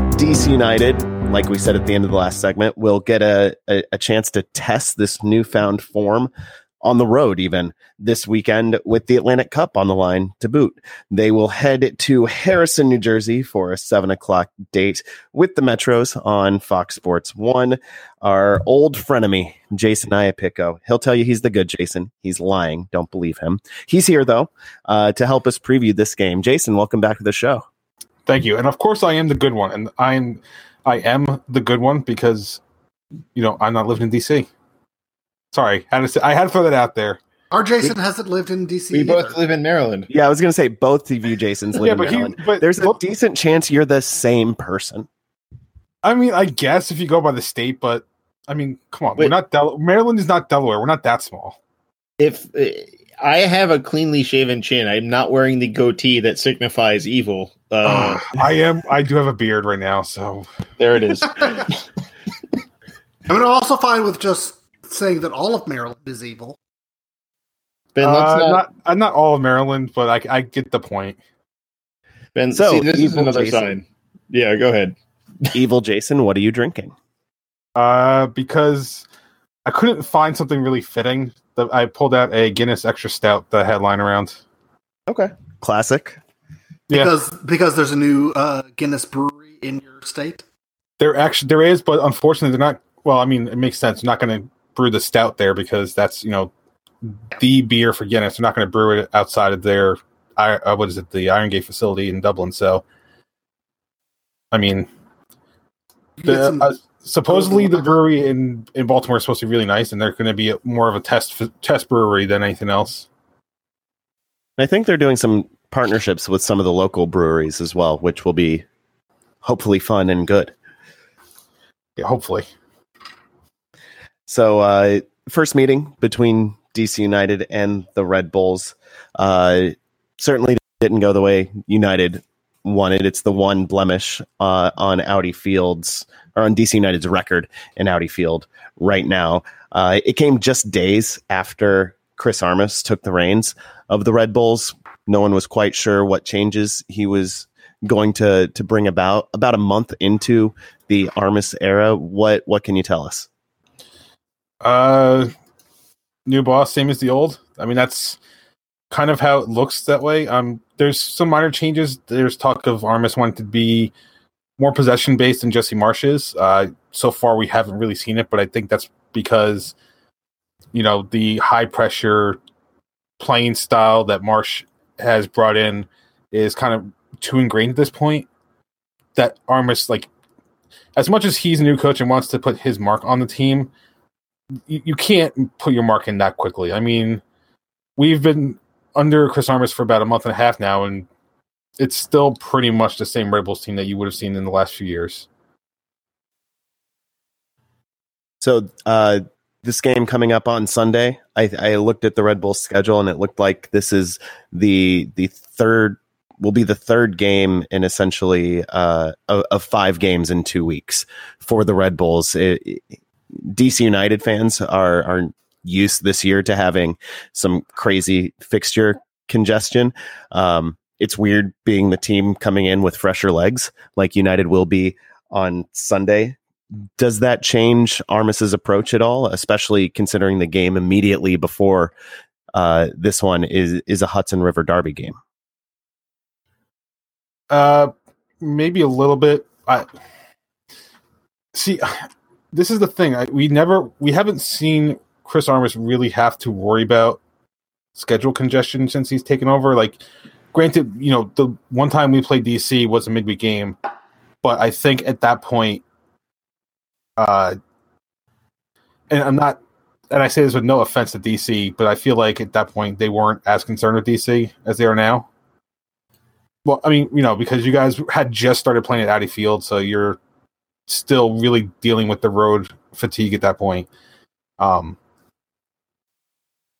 DC United, like we said at the end of the last segment, will get a, a, a chance to test this newfound form on the road, even this weekend with the Atlantic Cup on the line to boot. They will head to Harrison, New Jersey for a seven o'clock date with the Metros on Fox Sports One. Our old frenemy, Jason Iapico. He'll tell you he's the good Jason. He's lying. Don't believe him. He's here, though, uh, to help us preview this game. Jason, welcome back to the show. Thank you. And of course I am the good one. And I'm I am the good one because you know, I'm not living in DC. Sorry, had to say, I had to throw that out there. Our Jason hasn't lived in DC. We both live in Maryland. Yeah, I was going to say both of you, Jasons, live Yeah, in but he- Maryland. but- There's a well- decent chance you're the same person. I mean, I guess if you go by the state, but I mean, come on, we're not Del- Maryland is not Delaware. We're not that small. If uh, I have a cleanly shaven chin, I'm not wearing the goatee that signifies evil. Uh, I am. I do have a beard right now, so there it is. I mean, I'm also fine with just saying that all of Maryland is evil. Ben, Uh, let's not, not, uh, not all of Maryland, but I, I get the point. Ben. So, see, this is another Jason. sign. Yeah, go ahead. Evil Jason, what are you drinking? Uh, because I couldn't find something really fitting. The- I pulled out a Guinness Extra Stout the headline around. Okay. Classic. Yeah. Because because there's a new uh, Guinness brewery in your state. There actually there is, but unfortunately they're not. Well, I mean, it makes sense. They're not going to brew the stout there because that's you know the beer for Guinness. They're not going to brew it outside of their I- uh, what is it, the Iron Gate facility in Dublin. So, I mean, the, some- uh, supposedly the brewery in in Baltimore is supposed to be really nice, and they're going to be a, more of a test test brewery than anything else. I think they're doing some partnerships with some of the local breweries as well, which will be hopefully fun and good. Yeah, hopefully. So, uh, first meeting between DC United and the Red Bulls uh, certainly didn't go the way United wanted. It's the one blemish uh, on Audi Fields or on DC United's record in Audi Field right now. Uh, it came just days after Chris Armas took the reins of the Red Bulls. No one was quite sure what changes he was going to to bring about. About a month into the Armas era, what what can you tell us? Uh, new boss, same as the old. I mean, that's kind of how it looks that way. Um, there's some minor changes. There's talk of Armas wanting to be more possession based than Jesse Marsch is. Uh, so far we haven't really seen it, but I think that's because you know the high pressure playing style that Marsch has brought in is kind of too ingrained at this point. That Armas, like, as much as he's a new coach and wants to put his mark on the team, you, you can't put your mark in that quickly. I mean, we've been under Chris Armas for about a month and a half now, and it's still pretty much the same Red Bulls team that you would have seen in the last few years. So uh, this game coming up on Sunday, I, I looked at the Red Bull schedule and it looked like this is the the third will be the third game in essentially uh, of, five games in two weeks for the Red Bulls. It- DC United fans are are used this year to having some crazy fixture congestion. Um, it's weird being the team coming in with fresher legs like United will be on Sunday does that change Armas's approach at all, especially considering the game immediately before uh, this one is is a Hudson River Derby game? Uh, maybe a little bit. I see. This is the thing. I, we never, we haven't seen Chris Armas really have to worry about schedule congestion since he's taken over. Like, granted, you know, the one time we played DC was a midweek game, but I think at that point, uh, and I'm not, and I say this with no offense to DC, but I feel like at that point they weren't as concerned with DC as they are now. Well, I mean, you know, because you guys had just started playing at Audi Field, so you're still really dealing with the road fatigue at that point. Um,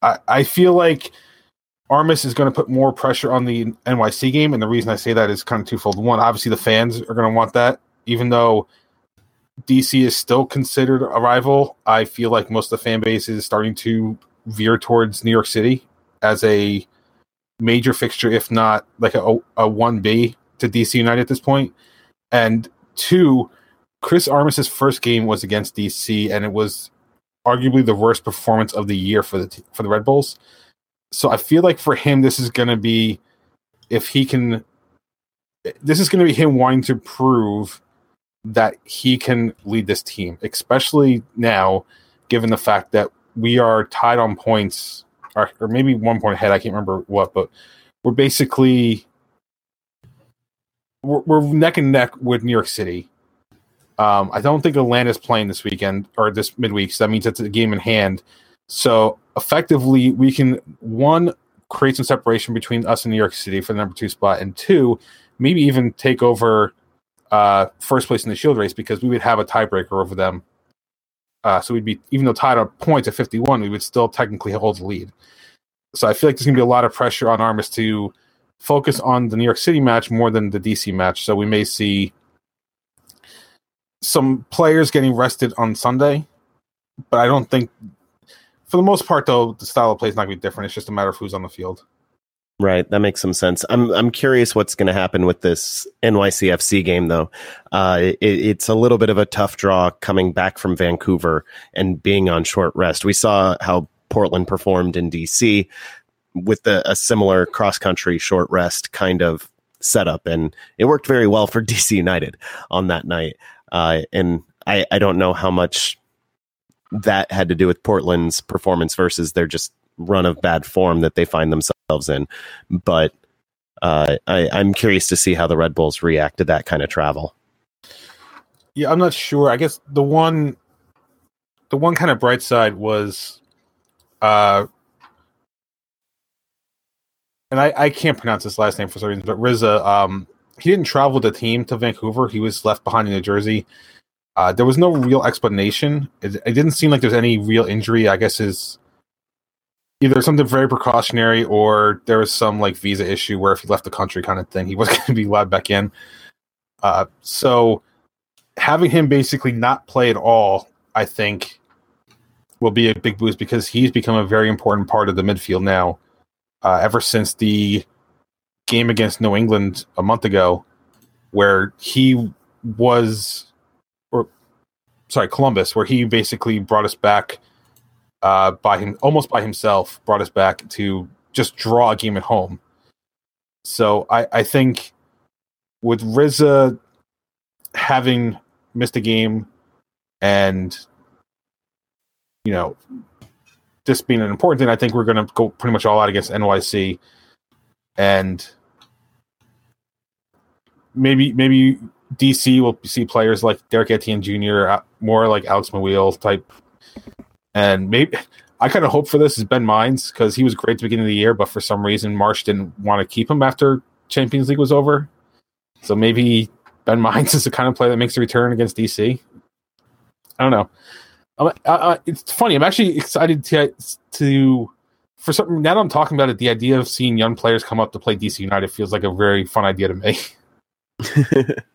I I feel like Armas is going to put more pressure on the NYC game, and the reason I say that is kind of twofold. One, obviously, the fans are going to want that, even though DC is still considered a rival. I feel like most of the fan base is starting to veer towards New York City as a major fixture, if not like a a one B to DC United at this point. And two, Chris Armas's first game was against DC, and it was arguably the worst performance of the year for the for the Red Bulls. So I feel like for him, this is going to be if he can. This is going to be him wanting to prove that he can lead this team, especially now, given the fact that we are tied on points, or, or maybe one point ahead. I can't remember what, but we're basically we're, we're neck and neck with New York City. Um, I don't think Atlanta's playing this weekend or this midweek, so that means it's a game in hand. So effectively, we can one create some separation between us and New York City for the number two spot, and two, maybe even take over uh, first place in the Shield race because we would have a tiebreaker over them. Uh, so we'd be even though tied on points at 51, we would still technically hold the lead. So I feel like there's gonna be a lot of pressure on Armas to focus on the New York City match more than the DC match. So we may see some players getting rested on Sunday, but I don't think for the most part, though, the style of play is not going to be different. It's just a matter of who's on the field. Right, that makes some sense. I'm I'm curious what's going to happen with this NYCFC game, though. Uh, it, it's a little bit of a tough draw coming back from Vancouver and being on short rest. We saw how Portland performed in DC with the, a similar cross country short rest kind of setup, and it worked very well for DC United on that night. Uh, and I, I don't know how much that had to do with Portland's performance versus their just run of bad form that they find themselves in. But uh, I, I'm curious to see how the Red Bulls react to that kind of travel. Yeah, I'm not sure. I guess the one, the one kind of bright side was, uh, and I, I can't pronounce his last name for some reason, but Riza, um, he didn't travel with the team to Vancouver. He was left behind in New Jersey. Uh, there was no real explanation. It, it didn't seem like there's any real injury. I guess is either something very precautionary or there was some like visa issue where if he left the country kind of thing, he wasn't going to be allowed back in. Uh, so having him basically not play at all, I think, will be a big boost because he's become a very important part of the midfield now. Uh, ever since the game against New England a month ago, where he was, sorry, Columbus, where he basically brought us back uh, by him almost by himself brought us back to just draw a game at home. So I, I think with Riza having missed a game and you know this being an important thing, I think we're going to go pretty much all out against NYC, and maybe maybe DC will see players like Derek Etienne Jr. Uh, more like Alex Muyl type and maybe I kind of hope for this is Ben Mines because he was great at the beginning of the year, but for some reason Marsch didn't want to keep him after Champions League was over. So maybe Ben Mines is the kind of player that makes a return against DC. I don't know. I, I, it's funny. I'm actually excited to to for something. Now that I'm talking about it, the idea of seeing young players come up to play DC United feels like a very fun idea to me.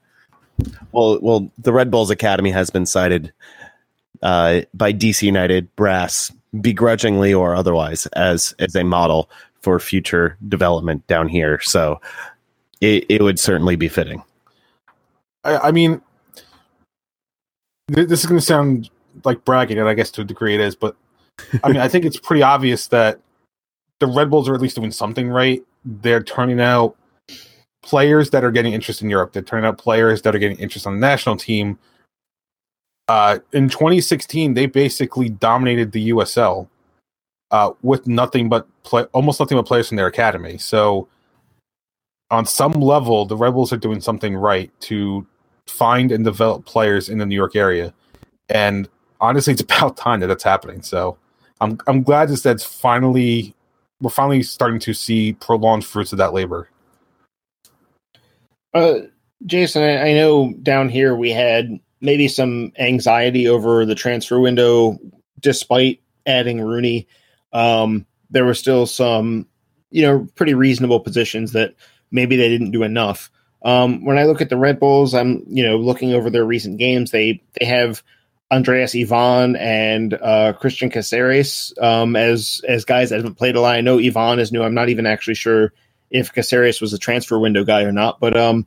well, well, the Red Bulls Academy has been cited uh, by DC United brass, begrudgingly or otherwise, as as a model for future development down here. So it, it would certainly be fitting. I, I mean, th- this is going to sound like bragging, and I guess to a degree it is, but I mean, I think it's pretty obvious that the Red Bulls are at least doing something right. They're turning out players that are getting interest in Europe. They're turning out players that are getting interest on the national team uh, in 2016, they basically dominated the USL uh, with nothing but play, almost nothing but players from their academy. So, on some level, the Rebels are doing something right to find and develop players in the New York area. And honestly, it's about time that that's happening. So, I'm I'm glad that that's finally we're finally starting to see prolonged fruits of that labor. Uh, Jason, I, I know down here we had maybe some anxiety over the transfer window, despite adding Rooney. Um, there were still some, you know, pretty reasonable positions that maybe they didn't do enough. Um, when I look at the Red Bulls, I'm, you know, looking over their recent games. They they have Andreas Ivan and uh, Cristian Cásseres um, as as guys that haven't played a lot. I know Ivan is new. I'm not even actually sure if Cásseres was a transfer window guy or not, but um,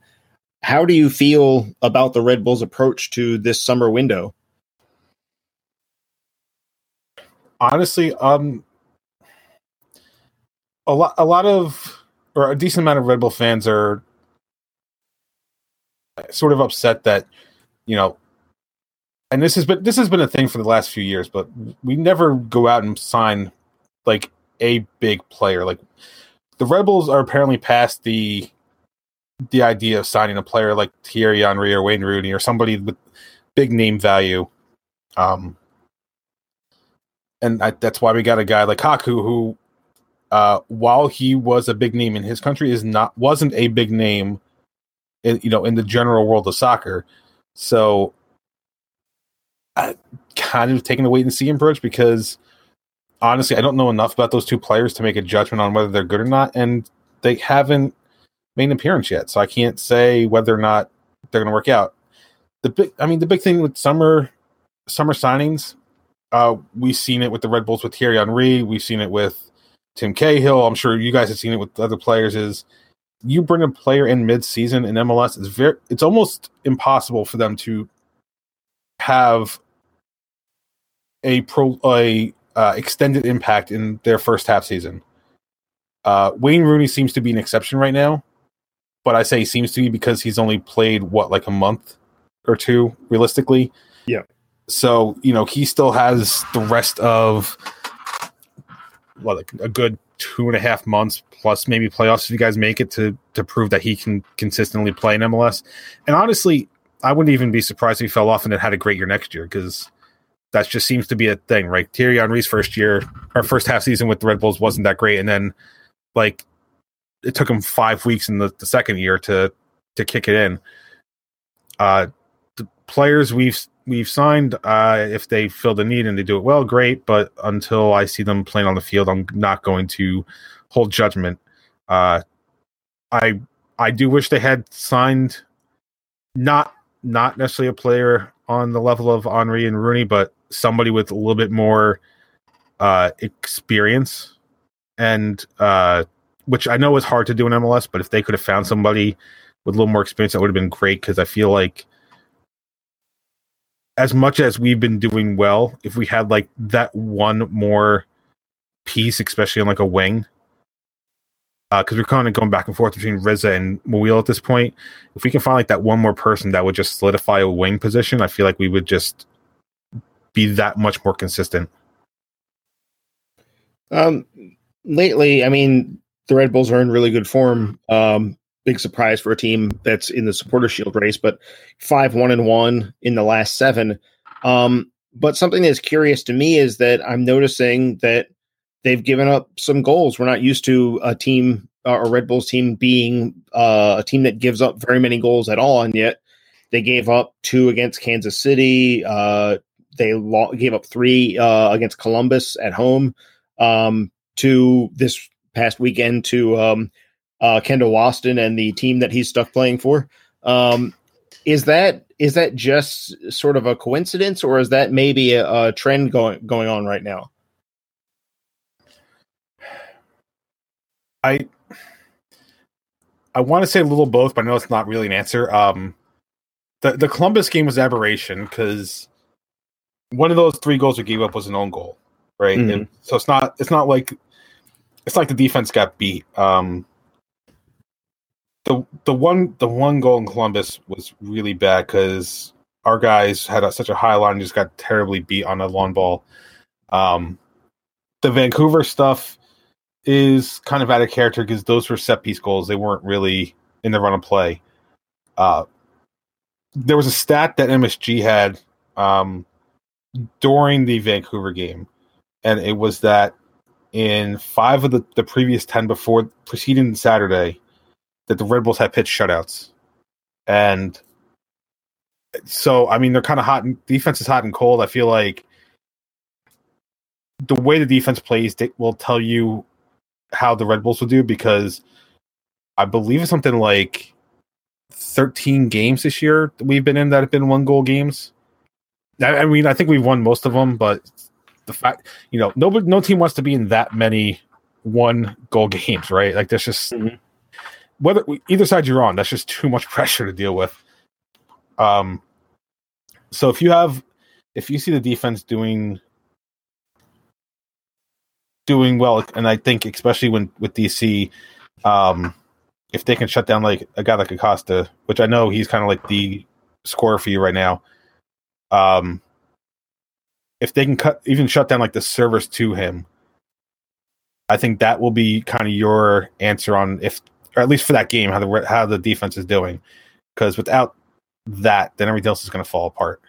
how do you feel about the Red Bulls' approach to this summer window? Honestly, um, a lot, a lot of, or a decent amount of Red Bull fans are sort of upset that, you know, and this has been this has been a thing for the last few years, but we never go out and sign like a big player. Like the Rebels are apparently past the the idea of signing a player like Thierry Henry or Wayne Rooney or somebody with big name value. Um, and I, that's why we got a guy like Kaku who, uh, while he was a big name in his country, is not wasn't a big name, in, you know, in the general world of soccer. So, I kind of taking the wait and see approach because honestly, I don't know enough about those two players to make a judgment on whether they're good or not, and they haven't made an appearance yet, so I can't say whether or not they're going to work out. The big, I mean, the big thing with summer summer signings Uh, we've seen it with the Red Bulls with Thierry Henry. We've seen it with Tim Cahill. I'm sure you guys have seen it with other players. Is you bring a player in mid-season in MLS, it's very, it's almost impossible for them to have a pro a uh, extended impact in their first half season. Uh, Wayne Rooney seems to be an exception right now, but I say seems to be because he's only played what like a month or two realistically. Yeah. So you know he still has the rest of what like a good two and a half months plus maybe playoffs if you guys make it to to prove that he can consistently play in MLS. And honestly, I wouldn't even be surprised if he fell off and then had a great year next year because that just seems to be a thing, right? Thierry Henry's first year, our first half season with the Red Bulls wasn't that great, and then like it took him five weeks in the, the second year to to kick it in. Uh, the players we've we've signed, uh, if they fill the need and they do it well, great. But until I see them playing on the field, I'm not going to hold judgment. Uh, I I do wish they had signed not not necessarily a player on the level of Henry and Rooney, but somebody with a little bit more uh, experience and uh, which I know is hard to do in MLS, but if they could have found somebody with a little more experience, that would have been great because I feel like as much as we've been doing well, if we had like that one more piece, especially on like a wing, because uh, we're kind of going back and forth between Riza and Mawil at this point. If we can find like that one more person that would just solidify a wing position, I feel like we would just be that much more consistent. Um, lately, I mean, the Red Bulls are in really good form. Um, big surprise for a team that's in the supporter shield race, but five one and one in the last seven. Um, but something that's curious to me is that I'm noticing that they've given up some goals. We're not used to a team, uh, a Red Bulls team, being uh, a team that gives up very many goals at all, and yet they gave up two against Kansas City. Uh, they lo- gave up three uh, against Columbus at home. Um, to this past weekend to um, uh, Kendall Waston and the team that he's stuck playing for. Um, is that is that just sort of a coincidence, or is that maybe a, a trend going going on right now? I I want to say a little both, but I know it's not really an answer. Um, the the Columbus game was aberration because one of those three goals we gave up was an own goal, right? Mm-hmm. And so it's not it's not like it's like the defense got beat. Um, the the one the one goal in Columbus was really bad because our guys had a, such a high line just got terribly beat on a long ball. Um, the Vancouver stuff is kind of out of character because those were set piece goals. They weren't really in the run of play. Uh, there was a stat that MSG had um, during the Vancouver game, and it was that in five of the, the previous 10 before preceding Saturday that the Red Bulls had pitched shutouts. And so, I mean, they're kind of hot. And, defense is hot and cold. I feel like the way the defense plays will tell you how the Red Bulls will do because I believe it's something like 13 games this year we've been in that have been one goal games. I, I mean, I think we've won most of them, but the fact you know nobody no team wants to be in that many one goal games, right? Like there's just mm-hmm. whether either side you're on, that's just too much pressure to deal with. Um, so if you have if you see the defense doing doing well, and I think especially when with DC, um, if they can shut down like a guy like Acosta, which I know he's kind of like the scorer for you right now. Um, if they can cut even shut down like the servers to him, I think that will be kind of your answer on if, or at least for that game, how the how the defense is doing. Because without that, then everything else is going to fall apart.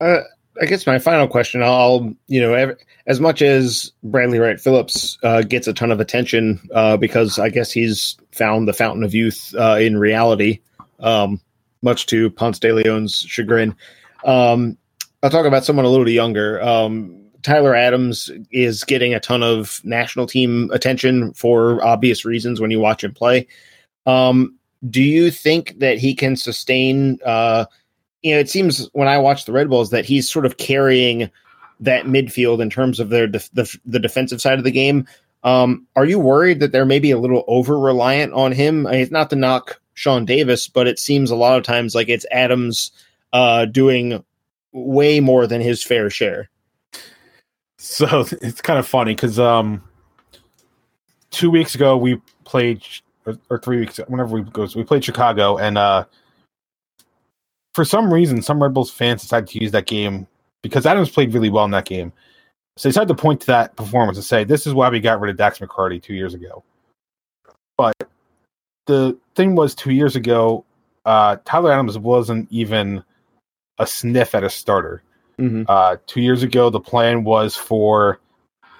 Uh, I guess my final question, I'll you know, every, as much as Bradley Wright Phillips uh, gets a ton of attention uh, because I guess he's found the fountain of youth uh, in reality, um, much to Ponce de Leon's chagrin. Um, I'll talk about someone a little younger. Um, Tyler Adams is getting a ton of national team attention for obvious reasons when you watch him play. Um, do you think that he can sustain uh, you know, it seems when I watch the Red Bulls that he's sort of carrying that midfield in terms of their def- the, the defensive side of the game. Um, are you worried that they're maybe a little over reliant on him? I mean, it's not to knock Sean Davis, but it seems a lot of times like it's Adams uh, doing way more than his fair share. So it's kind of funny because um, two weeks ago we played, or, or three weeks, whenever we goes, we played Chicago, and uh, for some reason, some Red Bulls fans decided to use that game because Adams played really well in that game. So they decided to point to that performance and say, "This is why we got rid of Dax McCarty two years ago." The thing was, two years ago, uh, Tyler Adams wasn't even a sniff at a starter. Mm-hmm. Uh, two years ago, the plan was for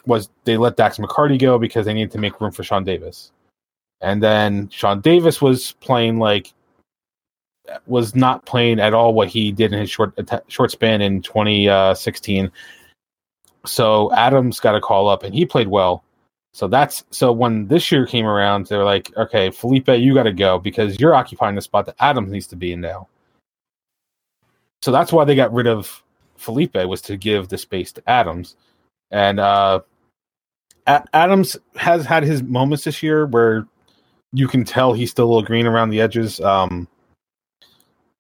was they let Dax McCarty go because they needed to make room for Sean Davis, and then Sean Davis was playing like was not playing at all what he did in his short short span in 2016. So Adams got a call up and he played well. So that's so when this year came around, they're like, okay, Felipe, you got to go because you're occupying the spot that Adams needs to be in now. So that's why they got rid of Felipe was to give the space to Adams, and uh, A- Adams has had his moments this year where you can tell he's still a little green around the edges. Um,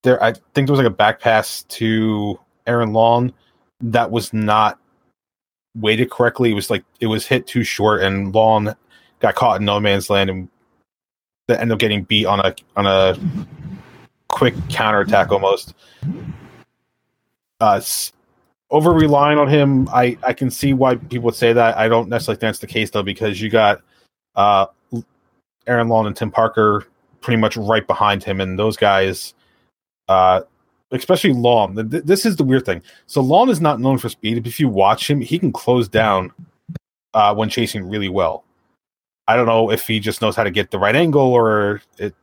there, I think there was like a back pass to Aaron Long that was not weighted correctly. It was like it was hit too short, and Long got caught in no man's land, and that ended up getting beat on a on a quick counter attack almost. Uh, over relying on him, I I can see why people would say that. I don't necessarily think that's the case though, because you got uh, Aaron Long and Tim Parker pretty much right behind him, and those guys. Uh, especially Long. This is the weird thing. So Long is not known for speed. If you watch him, he can close down uh, when chasing really well. I don't know if he just knows how to get the right angle or it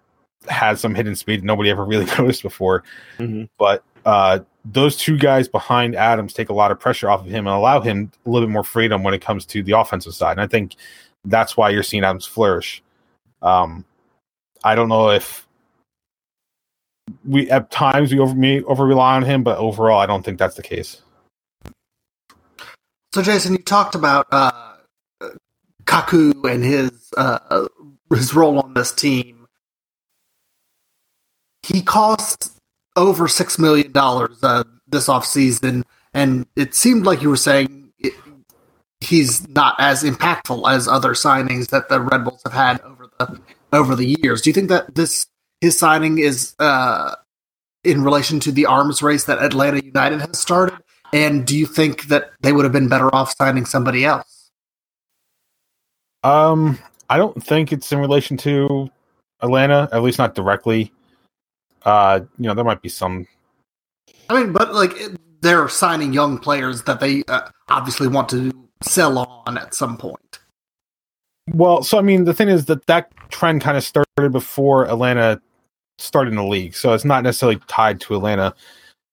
has some hidden speed nobody ever really noticed before. Mm-hmm. But uh, those two guys behind Adams take a lot of pressure off of him and allow him a little bit more freedom when it comes to the offensive side. And I think that's why you're seeing Adams flourish. Um, I don't know if we at times we over me over rely on him, but overall, I don't think that's the case. So, Jason, you talked about uh, Kaku and his uh, his role on this team. He cost over six million dollars uh, this offseason, and it seemed like you were saying it, he's not as impactful as other signings that the Red Bulls have had over the over the years. Do you think that this his signing is uh, in relation to the arms race that Atlanta United has started? And do you think that they would have been better off signing somebody else? Um, I don't think it's in relation to Atlanta, at least not directly. Uh, you know, there might be some. I mean, but like they're signing young players that they uh, obviously want to sell on at some point. Well, so I mean, the thing is that that trend kind of started before Atlanta started in the league, so it's not necessarily tied to Atlanta.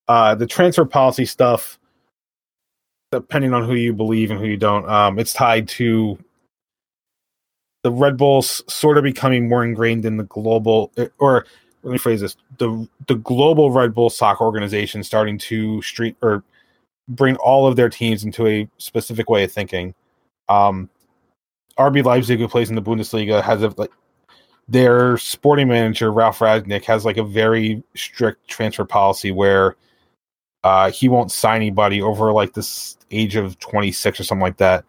Uh, the transfer policy stuff, depending on who you believe and who you don't, um, it's tied to the Red Bulls sort of becoming more ingrained in the global, or let me phrase this: the the global Red Bull soccer organization starting to street or bring all of their teams into a specific way of thinking. Um, RB Leipzig, who plays in the Bundesliga, has a like their sporting manager Ralf Rangnick has like a very strict transfer policy where uh, he won't sign anybody over like this age of 26 or something like that.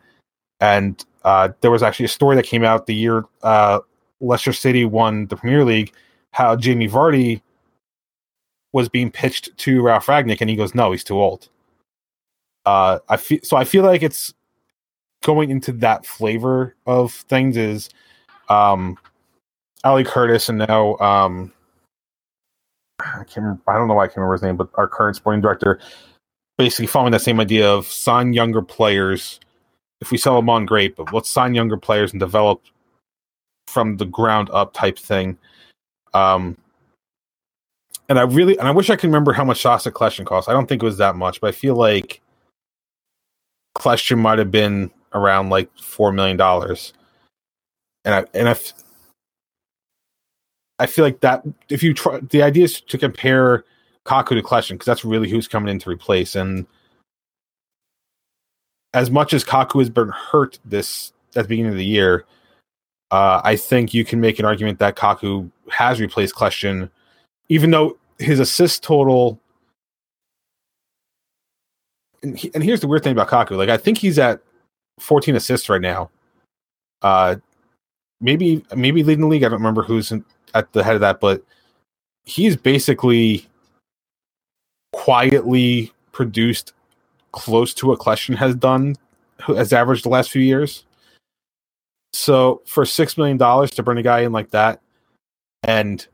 And uh, there was actually a story that came out the year uh, Leicester City won the Premier League, how Jamie Vardy was being pitched to Ralf Rangnick, and he goes, "No, he's too old." Uh, I feel so. I feel like it's going into that flavor of things. Is um, Ali Curtis and now um, I can't I don't know why I can't remember his name, but our current sporting director basically following that same idea of sign younger players. If we sell them on, great, but let's sign younger players and develop from the ground up type thing. Um, and I really, and I wish I could remember how much Sacha Kljestan cost. I don't think it was that much, but I feel like Kljestan might have been around like four million dollars. And I and I, I feel like that if you try, the idea is to compare Kaku to Kljestan because that's really who's coming in to replace. And as much as Kaku has been hurt this at the beginning of the year, uh, I think you can make an argument that Kaku has replaced Kljestan, even though his assist total. And, he, and here's the weird thing about Kaku. Like, I think he's at 14 assists right now. Uh, maybe maybe leading the league. I don't remember who's in, at the head of that, but he's basically quietly produced close to what Kljestan has done, has averaged the last few years. So for six million dollars to bring a guy in like that, and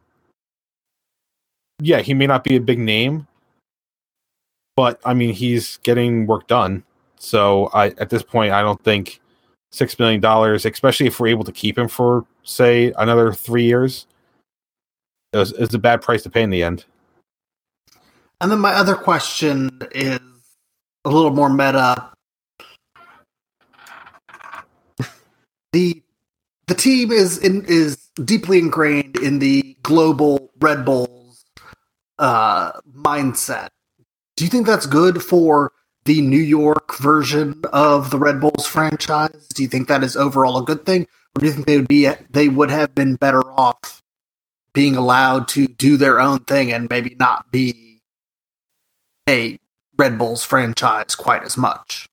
yeah, he may not be a big name, but I mean he's getting work done. So I at this point I don't think six million dollars, especially if we're able to keep him for say another three years, is, is a bad price to pay in the end. And then my other question is a little more meta. The the team is in, is deeply ingrained in the global Red Bulls uh, mindset. Do you think that's good for the New York version of the Red Bulls franchise? Do you think that is overall a good thing, or do you think they would be they would have been better off being allowed to do their own thing and maybe not be a Red Bulls franchise quite as much?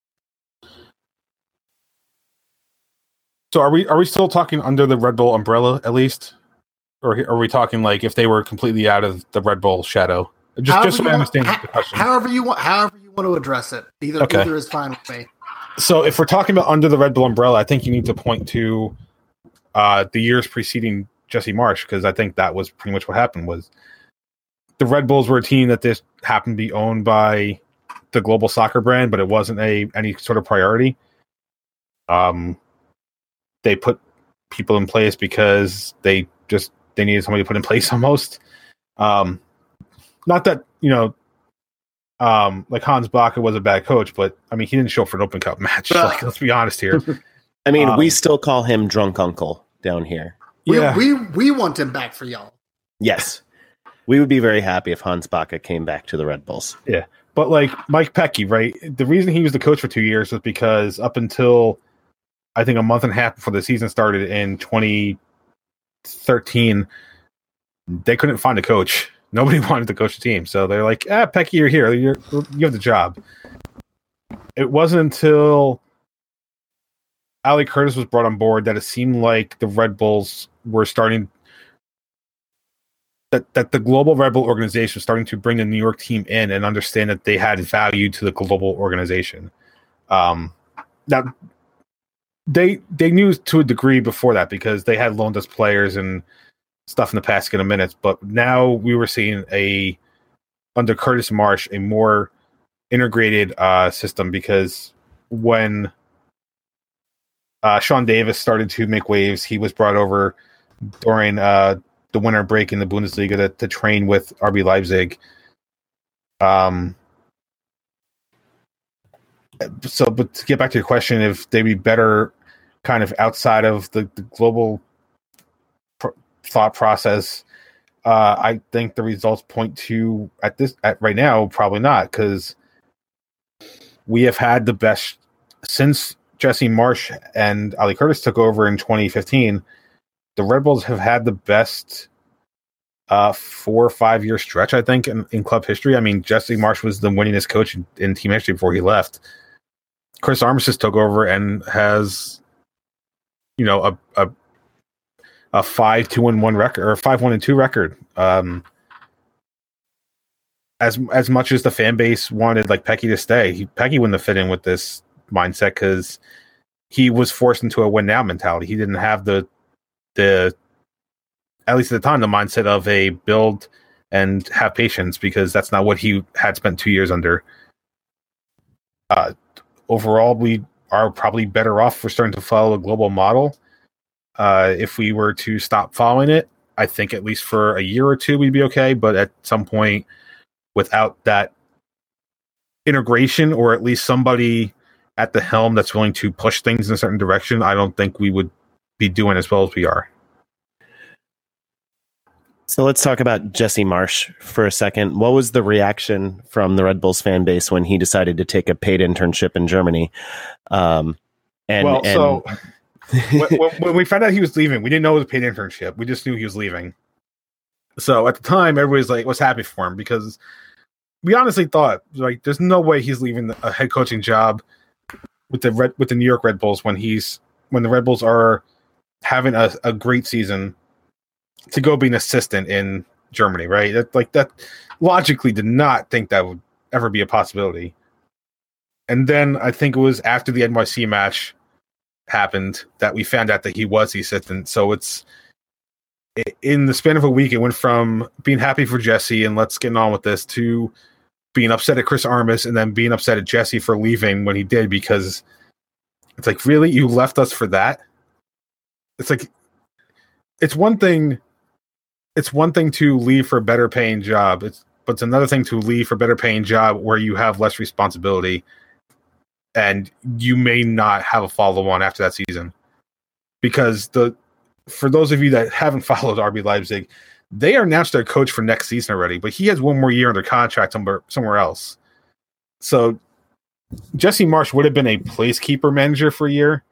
So are we are we still talking under the Red Bull umbrella at least, or are we talking like if they were completely out of the Red Bull shadow? Just However just so I understand the question. However you want, however you want to address it, either Okay. either is fine with me. So if we're talking about under the Red Bull umbrella, I think you need to point to uh, the years preceding Jesse Marsch because I think that was pretty much what happened. Was the Red Bulls were a team that this happened to be owned by the global soccer brand, but it wasn't a any sort of priority. Um, they put people in place because they just they needed somebody to put in place almost. Um, not that you know um, like Hans Backe was a bad coach, but I mean, he didn't show up for an Open Cup match. Like, let's be honest here. I mean, we Um, still call him drunk uncle down here. We, Yeah. we we want him back for y'all. Yes. We would be very happy if Hans Backe came back to the Red Bulls. Yeah. But like Mike Petke, right? The reason he was the coach for two years was because up until I think a month and a half before the season started in 2013, they couldn't find a coach. Nobody wanted to coach the team, so they're like, "Ah, Pecky, you're here. You're, you have the job." It wasn't until Ali Curtis was brought on board that it seemed like the Red Bulls were starting that that the global Red Bull organization was starting to bring the New York team in and understand that they had value to the global organization. Um, now they they knew to a degree before that because they had loaned us players and stuff in the past in a minute, but now we were seeing a under Curtis Marsch a more integrated uh, system because when uh, Sean Davis started to make waves, he was brought over during uh, the winter break in the Bundesliga to, to train with RB Leipzig. Um, so, but to get back to your question, if they'd be better kind of outside of the, the global pr- thought process, uh, I think the results point to at this at right now probably not because we have had the best since Jesse Marsch and Ali Curtis took over in 2015 the Red Bulls have had the best uh, four or five year stretch, I think, in, in club history. I mean, Jesse Marsch was the winningest coach in, in team history before he left. Chris Armas took over and has, you know, a a, a five two and one record or five one and two record. Um, as as much as the fan base wanted like Petke to stay, he, Petke wouldn't have fit in with this mindset because he was forced into a win now mentality. He didn't have the the at least at the time the mindset of a build and have patience because that's not what he had spent two years under. Uh, overall, we are probably better off for starting to follow a global model. Uh, if we were to stop following it, I think at least for a year or two we'd be okay. But at some point, without that integration or at least somebody at the helm that's willing to push things in a certain direction, I don't think we would be doing as well as we are. So let's talk about Jesse Marsch for a second. What was the reaction from the Red Bulls fan base when he decided to take a paid internship in Germany? Um, and, well, and so when, when- when we found out he was leaving, we didn't know it was a paid internship. We just knew he was leaving. So at the time, everybody's like was happy for him because we honestly thought like there's no way he's leaving a head coaching job with the red with the New York Red Bulls when he's when the Red Bulls are having a, a great season to go be an assistant in Germany, right? That like that logically did not think that would ever be a possibility. And then I think it was after the NYC match happened that we found out that he was the assistant. So it's in the span of a week, it went from being happy for Jesse and let's get on with this to being upset at Chris Armas and then being upset at Jesse for leaving when he did because it's like, really? You left us for that? It's like, it's one thing. It's one thing to leave for a better paying job. It's but it's another thing to leave for a better paying job where you have less responsibility and you may not have a follow on after that season because the for those of you that haven't followed RB Leipzig, they announced their coach for next season already, but he has one more year under contract somewhere somewhere else. So Jesse Marsch would have been a placekeeper manager for a year,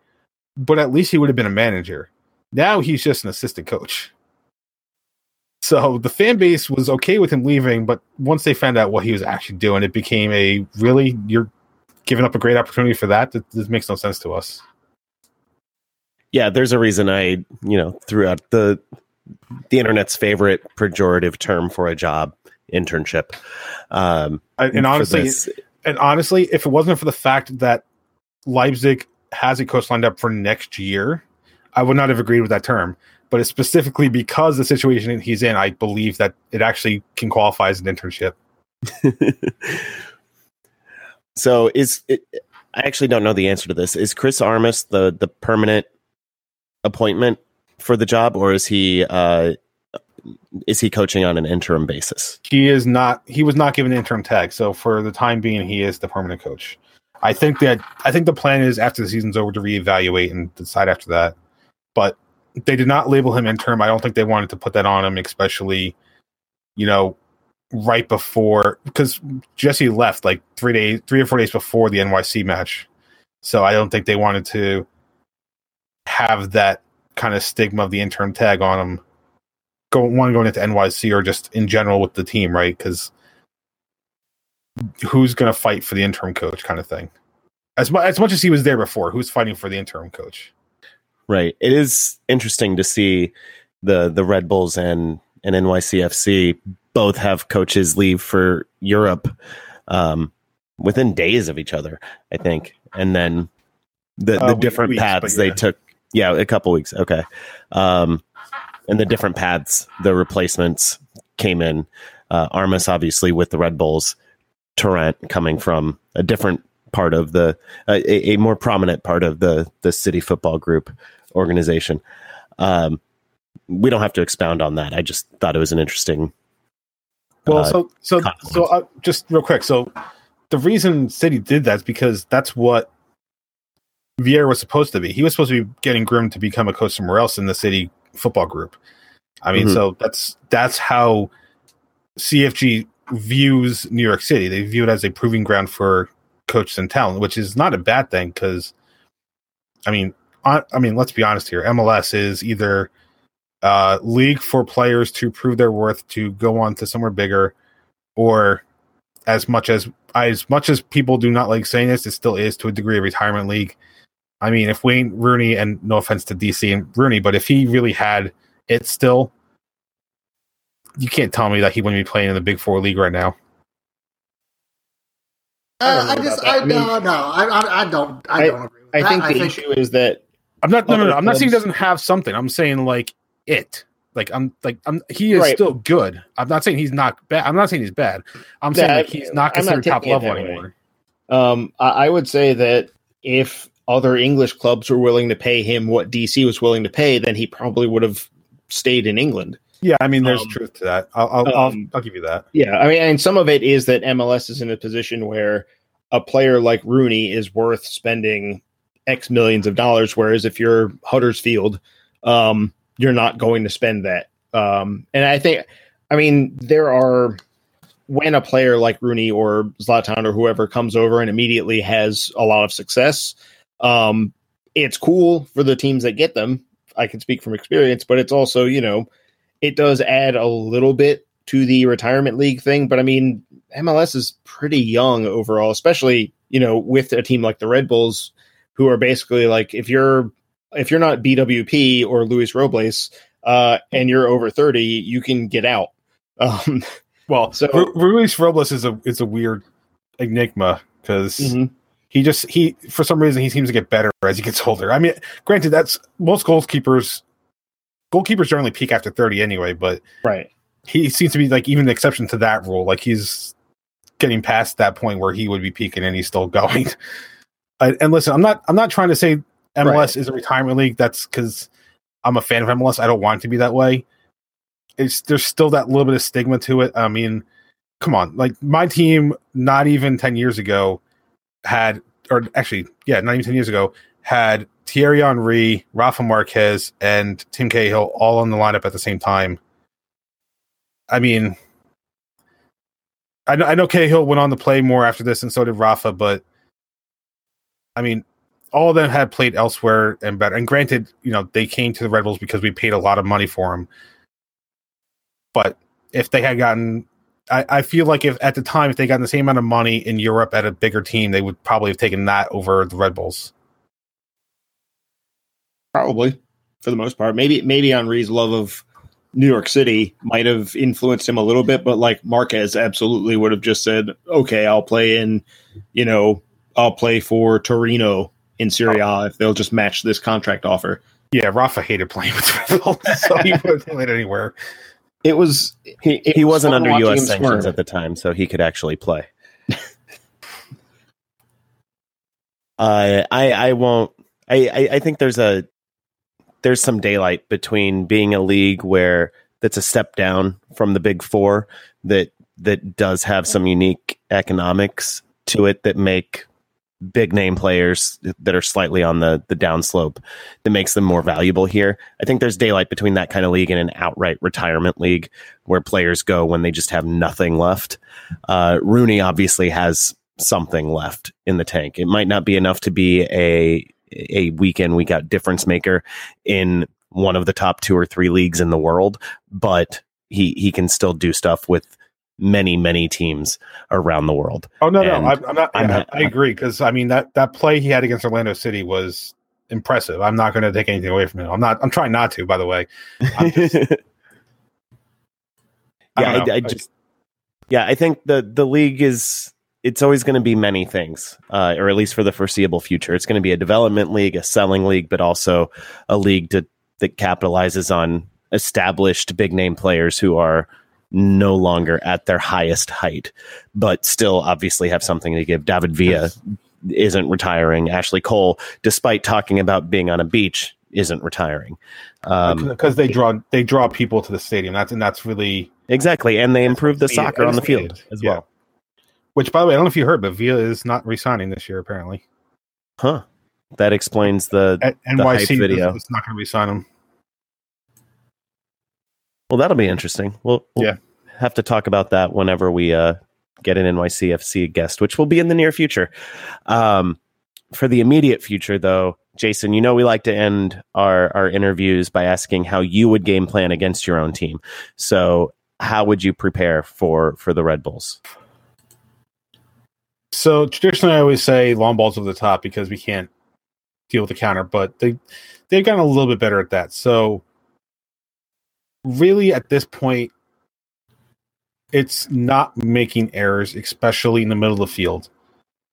but at least he would have been a manager. Now he's just an assistant coach. So the fan base was okay with him leaving, but once they found out what he was actually doing, it became a really you're giving up a great opportunity for that. That this makes no sense to us. yeah, there's a reason I, you know, threw out the the internet's favorite pejorative term for a job, internship. Um, I- and honestly, and honestly, if it wasn't for the fact that Leipzig has a coach lined up for next year, I would not have agreed with that term. But it's specifically because the situation he's in, I believe that it actually can qualify as an internship. so is it, I actually don't know the answer to this. Is Chris Armas the the permanent appointment for the job, or is he uh, is he coaching on an interim basis? He is not. He was not given an interim tag, so for the time being, he is the permanent coach. I think that I think the plan is after the season's over to reevaluate and decide after that. But they did not label him interim. I don't think they wanted to put that on him, especially, you know, right before because Jesse left like three days, three or four days before the NYC match. So I don't think they wanted to have that kind of stigma of the interim tag on him. Go one going into NYC or just in general with the team, right? Because who's going to fight for the interim coach, kind of thing. As much as much as he was there before, who's fighting for the interim coach? Right. It is interesting to see the the Red Bulls and and NYCFC both have coaches leave for Europe um, within days of each other. I think, and then the Uh, the we- different weeks, paths but they took. Yeah, a couple weeks. Okay, um, and the different paths the replacements came in. Uh, Armas obviously with the Red Bulls, Torrent coming from a different part of the a, a more prominent part of the the city football group organization. Um, we don't have to expound on that. I just thought it was an interesting. Well, uh, so so so uh, just real quick. So the reason City did that is because that's what Vieira was supposed to be. He was supposed to be getting groomed to become a coach somewhere else in the City football group. I mean, Mhm. so that's that's how CFG views New York City. They view it as a proving ground for coaches and talent, which is not a bad thing because, I mean, I, I mean, let's be honest here. MLS is either uh, league for players to prove their worth to go on to somewhere bigger, or as much as as much as people do not like saying this, it still is to a degree a retirement league. I mean, if Wayne Rooney, and no offense to DC and Rooney, but if he really had it still, you can't tell me that he wouldn't be playing in the Big Four league right now. I don't Uh, I, know just. I, I mean- no, no, I, I, I don't, I, I- don't agree with I that. think the issue is that I'm not. No, no, no. I'm not saying he doesn't have something. I'm saying like it. Like I'm like I'm. He is Right. still good. I'm not saying he's not bad. I'm not saying he's bad. I'm saying Yeah, like he's not I'm not considered top level anymore. Um, I, I would say that if other English clubs were willing to pay him what DC was willing to pay, then he probably would have stayed in England. Yeah, I mean, there's Um, truth to that. I'll I'll, um, I'll I'll give you that. Yeah, I mean, and some of it is that MLS is in a position where a player like Rooney is worth spending X millions of dollars, whereas if you're Huddersfield, um, you're not going to spend that Um, and I think, I mean, there are when a player like Rooney or Zlatan or whoever comes over and immediately has a lot of success, um, it's cool for the teams that get them. I can speak from experience, but it's also, you know, it does add a little bit to the retirement league thing. But I mean, MLS is pretty young overall, especially, you know, with a team like the Red Bulls, who are basically like, if you're if you're not BWP or Luis Robles, uh, and you're over 30, you can get out. Um, well, so Ru- Luis Robles is a is a weird enigma because mm-hmm. He just he for some reason he seems to get better as he gets older. I mean, granted, that's most goalkeepers. Goalkeepers generally peak after 30 anyway, but right, he seems to be like even the exception to that rule. Like he's getting past that point where he would be peaking and he's still going. and listen, I'm not I'm not trying to say MLS right. is a retirement league. That's because I'm a fan of MLS. I don't want it to be that way. It's there's still that little bit of stigma to it. I mean, come on, like my team, not even ten years ago, had or actually, yeah, not even ten years ago, had Thierry Henry, Rafa Marquez, and Tim Cahill all on the lineup at the same time. I mean, I know, I know Cahill went on to play more after this, and so did Rafa, but I mean, all of them had played elsewhere and better. And granted, you know, they came to the Red Bulls because we paid a lot of money for them. But if they had gotten, I, I feel like if at the time, if they got the same amount of money in Europe at a bigger team, they would probably have taken that over the Red Bulls. Probably, for the most part. Maybe, maybe Henry's love of New York City might have influenced him a little bit, but like Marquez absolutely would have just said, "Okay, I'll play in, you know, I'll play for Torino in Serie A if they'll just match this contract offer. Yeah, Rafa hated playing with Red Bulls, so he would have played anywhere. It was he, it he was wasn't under U.S. sanctions at the time, so he could actually play. uh, I I won't. I, I I think there's a there's some daylight between being a league where that's a step down from the big four that that does have some unique economics to it that make big name players that are slightly on the the downslope that makes them more valuable here. I think there's daylight between that kind of league and an outright retirement league where players go when they just have nothing left. Uh, Rooney obviously has something left in the tank. It might not be enough to be a a week in week out difference maker in one of the top two or three leagues in the world, but he he can still do stuff with many many teams around the world. Oh no, and no, I'm, I'm not. I'm I, I agree because I mean that that play he had against Orlando City was impressive. I'm not going to take anything away from him. I'm not. I'm trying not to. By the way. Just, yeah, I, I, just. Yeah, I think the the league is. It's always going to be many things, uh, or at least for the foreseeable future. It's going to be a development league, a selling league, but also a league to, that capitalizes on established big name players who are no longer at their highest height, but still obviously have something to give. David Villa isn't retiring. Ashley Cole, despite talking about being on a beach, isn't retiring um, because they draw they draw people to the stadium. That's and that's really exactly, and they improve the soccer on the field as yeah. well. Which, by the way, I don't know if you heard, but Villa is not resigning this year. Apparently, huh? That explains the, At NYC the video. It's not going to resign him. Well, that'll be interesting. We'll, we'll yeah. Have to talk about that whenever we uh, get an NYCFC guest, which will be in the near future. Um, for the immediate future, though, Jason, you know we like to end our, our interviews by asking how you would game plan against your own team. So, how would you prepare for for the Red Bulls? So traditionally, I always say long balls over the top because we can't deal with the counter, but they they've gotten a little bit better at that. So really at this point it's not making errors especially in the middle of the field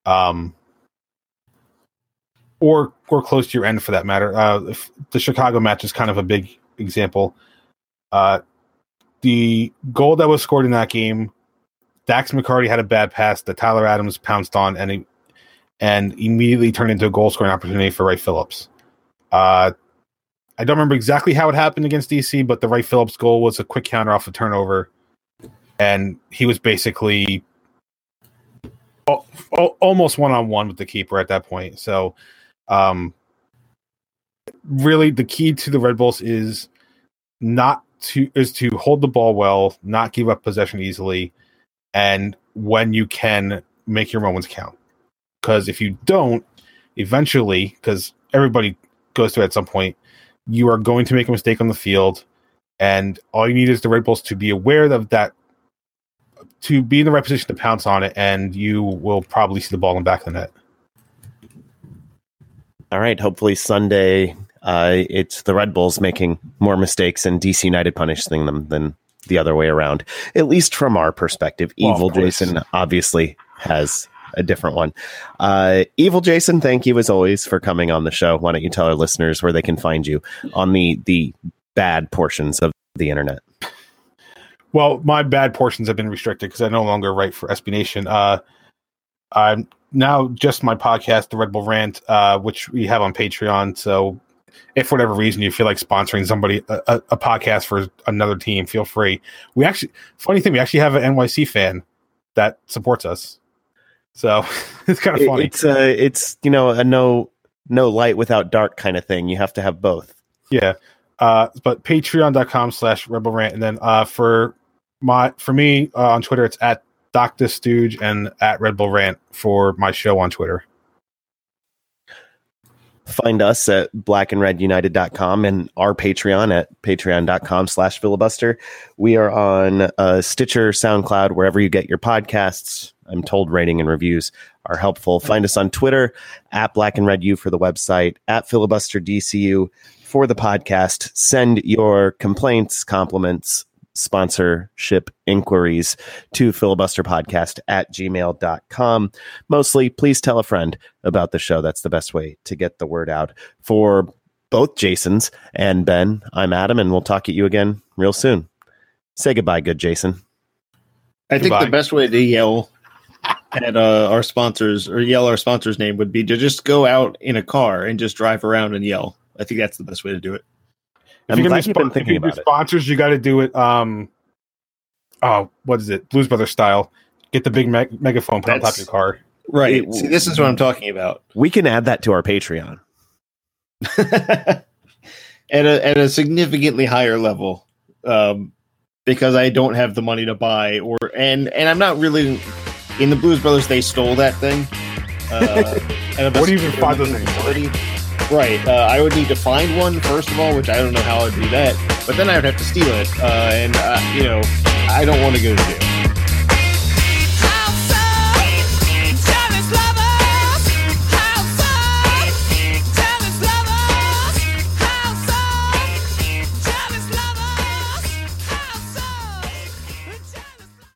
um or or close to your end for that matter. Uh the chicago match is kind of a big example. Uh the goal that was scored in that game dax mccarty had a bad pass that tyler adams pounced on and he, and immediately turned into a goal scoring opportunity for Wright Phillips. Uh, I don't remember exactly how it happened against DC, but the Wright Phillips goal was a quick counter off a turnover, and he was basically almost one on one with the keeper at that point. So, um, really, the key to the Red Bulls is not to is to hold the ball well, not give up possession easily, and when you can make your moments count. Because if you don't, eventually, because everybody goes through at some point, you are going to make a mistake on the field, and all you need is the Red Bulls to be aware of that, to be in the right position to pounce on it, and you will probably see the ball in the back of the net. All right. Hopefully Sunday, uh, it's the Red Bulls making more mistakes and DC United punishing them than the other way around. At least from our perspective, Well, Evil. Jason obviously has a different one. Uh, Evil Jason, thank you as always for coming on the show. Why don't you tell our listeners where they can find you on the the bad portions of the internet? Well, my bad portions have been restricted because I no longer write for SB Nation. Uh, I'm now just my podcast, The Red Bull Rant, uh, which we have on Patreon. So, if for whatever reason you feel like sponsoring somebody a, a, a podcast for another team, feel free. We actually, funny thing, we actually have an NYC fan that supports us. So it's kind of funny. It's a it's you know a no no light without dark kind of thing. You have to have both. Yeah. Uh, but patreon.com slash Red Bull Rant. And then uh, for my for me uh, on Twitter, it's at Dr. Stooge and at Red Bull Rant for my show on Twitter. Find us at blackandredunited.com and our Patreon at patreon.com slash filibuster. We are on uh, Stitcher, SoundCloud, wherever you get your podcasts. I'm told rating and reviews are helpful. Find us on Twitter at Black and Red U for the website, at filibuster DCU for the podcast. Send your complaints, compliments, sponsorship inquiries to filibusterpodcast at gmail.com. Mostly, please tell a friend about the show. That's the best way to get the word out. For both Jasons and Ben, I'm Adam, and we'll talk at you again real soon. Say goodbye, good Jason. I think Goodbye. the best way to yell at uh, our sponsors or yell our sponsor's name would be to just go out in a car and just drive around and yell. I think that's the best way to do it. I'm If you're glad gonna you've do been thinking if you do about it. sponsors, you got to do it. Um, oh, what is it? Blues Brothers style. Get the big meg- megaphone put on top of your car. Right. It- See, this is what I'm talking about. We can add that to our Patreon. at a at a significantly higher level, um, because I don't have the money to buy or and and I'm not really in the Blues Brothers. They stole that thing. Uh, and What do you even find those anymore? Right. Uh, I would need to find one first of all, which I don't know how I'd do that. But then I would have to steal it, uh, and uh, you know, I don't want to go to jail.